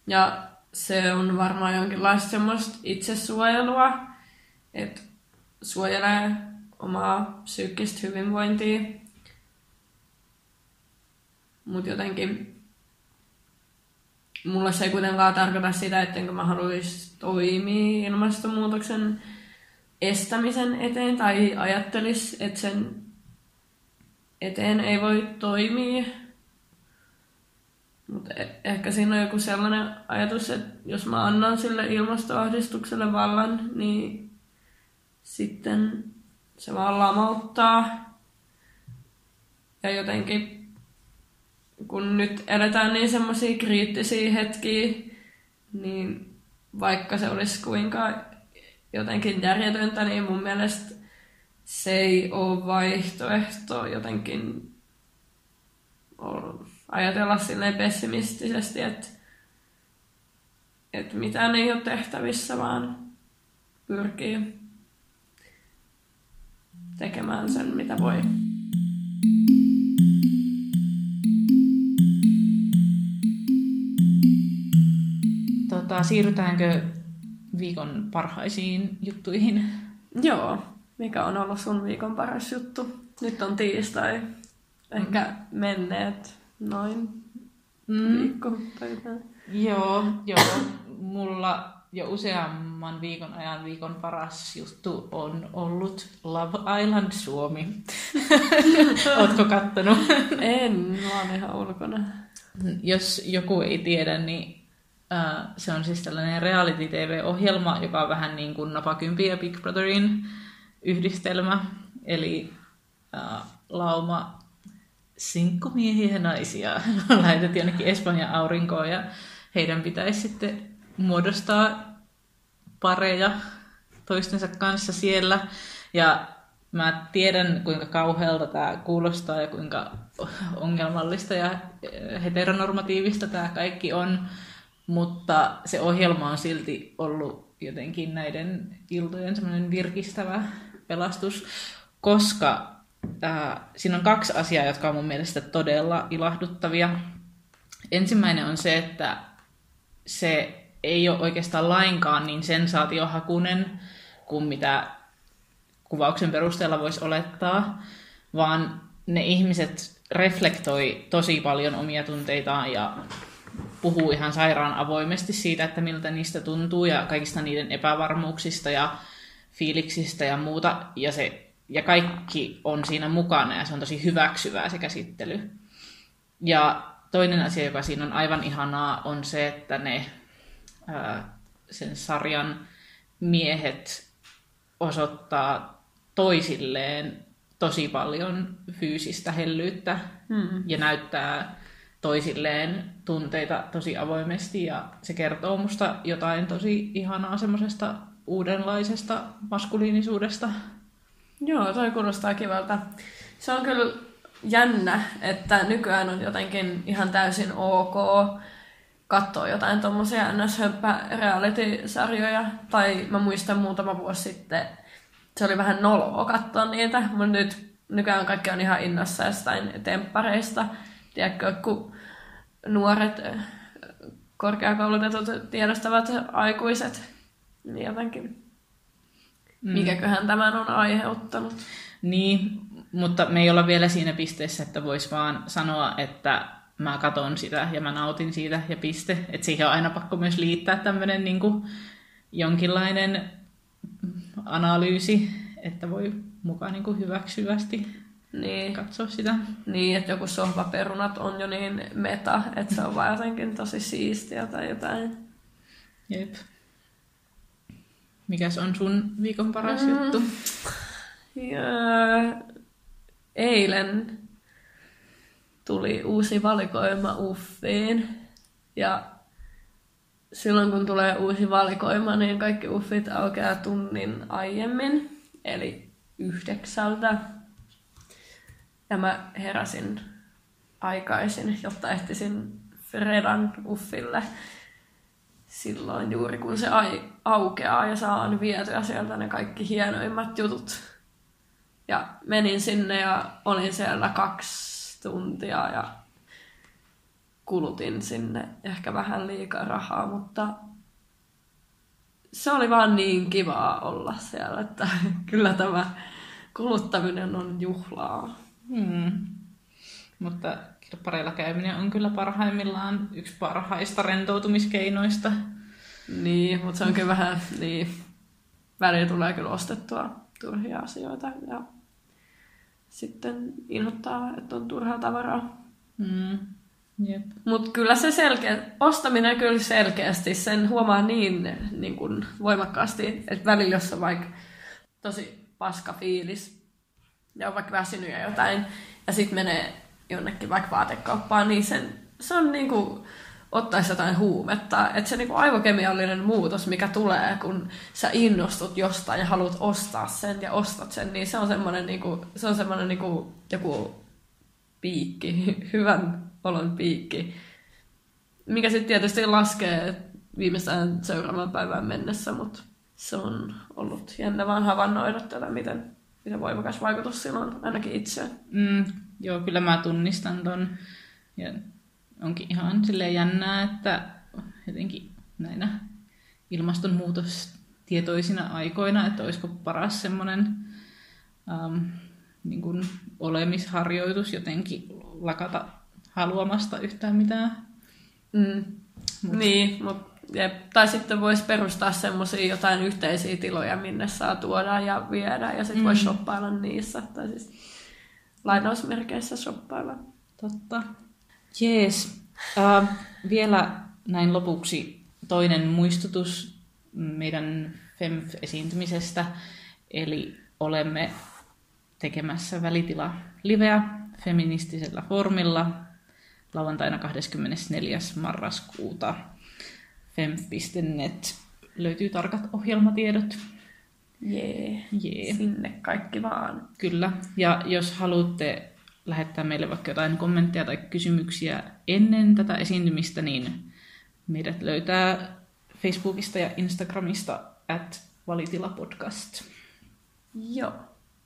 Ja se on varmaan jonkinlaista semmoista itsesuojelua, että suojelee omaa psyykkistä hyvinvointia. Mutta jotenkin mulla se ei kuitenkaan tarkoita sitä, ettenkö mä haluaisi toimia ilmastonmuutoksen estämisen eteen tai ajattelis, että sen eteen ei voi toimia. Mutta e- ehkä siinä on joku sellainen ajatus, että jos mä annan sille ilmastoahdistukselle vallan, niin sitten se vaan lamauttaa. Ja jotenkin, kun nyt eletään niin semmoisia kriittisiä hetkiä, niin vaikka se olisi kuinka jotenkin järjetöntä, niin mun mielestä se ei ole vaihtoehto jotenkin ajatella silleen pessimistisesti, että, että mitään ei ole tehtävissä, vaan pyrkii tekemään sen, mitä voi. Tota, siirrytäänkö viikon parhaisiin juttuihin? Joo. Mikä on ollut sun viikon paras juttu? Nyt on tiistai. Ehkä mm. menneet noin mm. viikko päivänä. Joo, joo. Mulla jo useamman viikon ajan viikon paras juttu on ollut Love Island Suomi. [LAUGHS] Ootko kattonut? en, mä oon ihan ulkona. Jos joku ei tiedä, niin uh, se on siis tällainen reality-tv-ohjelma, joka on vähän niin kuin Napakympi ja Big Brotherin yhdistelmä. Eli uh, lauma sinkkumiehiä ja naisia [LAUGHS] lähetettiin jonnekin Espanjan aurinkoon ja heidän pitäisi sitten muodostaa pareja toistensa kanssa siellä. Ja mä tiedän, kuinka kauhealta tämä kuulostaa ja kuinka ongelmallista ja heteronormatiivista tämä kaikki on, mutta se ohjelma on silti ollut jotenkin näiden iltojen semmoinen virkistävä pelastus, koska äh, siinä on kaksi asiaa, jotka on mun mielestä todella ilahduttavia. Ensimmäinen on se, että se ei ole oikeastaan lainkaan niin sensaatiohakunen kuin mitä kuvauksen perusteella voisi olettaa, vaan ne ihmiset reflektoi tosi paljon omia tunteitaan ja puhuu ihan sairaan avoimesti siitä, että miltä niistä tuntuu ja kaikista niiden epävarmuuksista ja fiiliksistä ja muuta. Ja se ja kaikki on siinä mukana ja se on tosi hyväksyvää se käsittely. Ja toinen asia, joka siinä on aivan ihanaa, on se, että ne ää, sen sarjan miehet osoittaa toisilleen tosi paljon fyysistä hellyyttä Mm. ja näyttää toisilleen tunteita tosi avoimesti ja se kertoo musta jotain tosi ihanaa semmoisesta uudenlaisesta maskuliinisuudesta. Joo, toi kuulostaa kivalta. Se on kyllä jännä, että nykyään on jotenkin ihan täysin ok katsoa jotain tommosia ns reality-sarjoja. Tai mä muistan muutama vuosi sitten, se oli vähän noloa katsoa niitä, mutta nyt nykyään kaikki on ihan innossa jostain temppareista. Tiedätkö, kun nuoret eh, korkeakoulutetut tiedostavat aikuiset, niin jotenkin Mm. mikäköhän tämän on aiheuttanut. Niin, mutta me ei olla vielä siinä pisteessä, että vois vaan sanoa, että mä katon sitä ja mä nautin siitä ja piste. Että siihen on aina pakko myös liittää tämmöinen niin jonkinlainen analyysi, että voi mukaan niin kuin hyväksyvästi Niin, katsoa sitä. niin, että joku sohvaperunat on jo niin meta, että se on vaan jotenkin tosi siistiä tai jotain. Jep. Mikäs on sun viikon paras Mm. juttu? Ja eilen tuli uusi valikoima Uffiin. Ja silloin kun tulee uusi valikoima, niin kaikki Uffit aukeaa tunnin aiemmin, eli yhdeksältä. Ja mä heräsin aikaisin, jotta ehtisin Fredan Uffille silloin juuri kun se ai- aukeaa ja saan vietyä sieltä ne kaikki hienoimmat jutut. Ja menin sinne ja olin siellä kaksi tuntia ja kulutin sinne ehkä vähän liikaa rahaa, mutta se oli vaan niin kivaa olla siellä, että [LAUGHS] kyllä tämä kuluttaminen on juhlaa. Hmm. Mutta kirppareilla käyminen on kyllä parhaimmillaan yksi parhaista rentoutumiskeinoista. Niin, mutta se on kyllä vähän, niin, välillä tulee kyllä ostettua turhia asioita ja sitten inhottaa, että on turhaa tavaraa. Mm. Jep. Mutta kyllä se selkeä, ostaminen kyllä selkeästi, sen huomaa niin, niin kuin voimakkaasti, että välillä jos on vaikka tosi paska fiilis ja on vaikka väsynyt ja jotain, ja sitten menee jonnekin vaikka vaatekauppaan, niin sen, se on niin kuin ottaisi jotain huumetta. Että se niin kuin aivokemiallinen muutos, mikä tulee, kun sä innostut jostain ja haluat ostaa sen ja ostat sen, niin se on semmoinen, niin kuin, se on semmoinen niin kuin joku piikki, [LAUGHS] hyvän olon piikki, mikä sitten tietysti laskee viimeistään seuraavaan päivään mennessä, mutta se on ollut jännä vaan havainnoida tätä, miten, miten voimakas vaikutus sillä on ainakin itseen. Mm, joo, kyllä mä tunnistan ton. Ja onkin ihan silleen jännää, että jotenkin näinä ilmastonmuutostietoisina aikoina, että olisiko paras semmoinen ähm, niin kuin olemisharjoitus jotenkin lakata haluamasta yhtään mitään. Mm. Mut. Niin, mut, jep. tai sitten voisi perustaa semmoisia jotain yhteisiä tiloja, minne saa tuoda ja viedä, ja sitten mm. voisi shoppailla niissä, tai siis lainausmerkeissä shoppailla. Totta. Jees. Uh, vielä näin lopuksi toinen muistutus meidän FEMF-esiintymisestä. Eli olemme tekemässä välitila liveä feministisellä formilla lauantaina 24. marraskuuta. femf.net löytyy tarkat ohjelmatiedot. Jee, Jee. sinne kaikki vaan. Kyllä. Ja jos haluatte lähettää meille vaikka jotain kommentteja tai kysymyksiä ennen tätä esiintymistä, niin meidät löytää Facebookista ja Instagramista at valitilapodcast. Joo,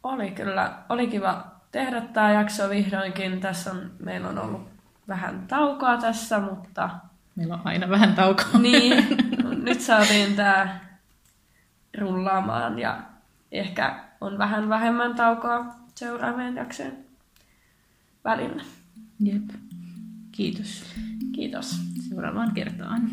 oli kyllä, oli kiva tehdä tämä jakso vihdoinkin. Tässä on, meillä on ollut vähän taukoa tässä, mutta Meillä on aina vähän taukoa. niin, [LAUGHS] nyt saatiin tämä rullaamaan ja ehkä on vähän vähemmän taukoa seuraavien jaksojen välillä. Jep. Kiitos. Kiitos. Seuraavaan kertaan.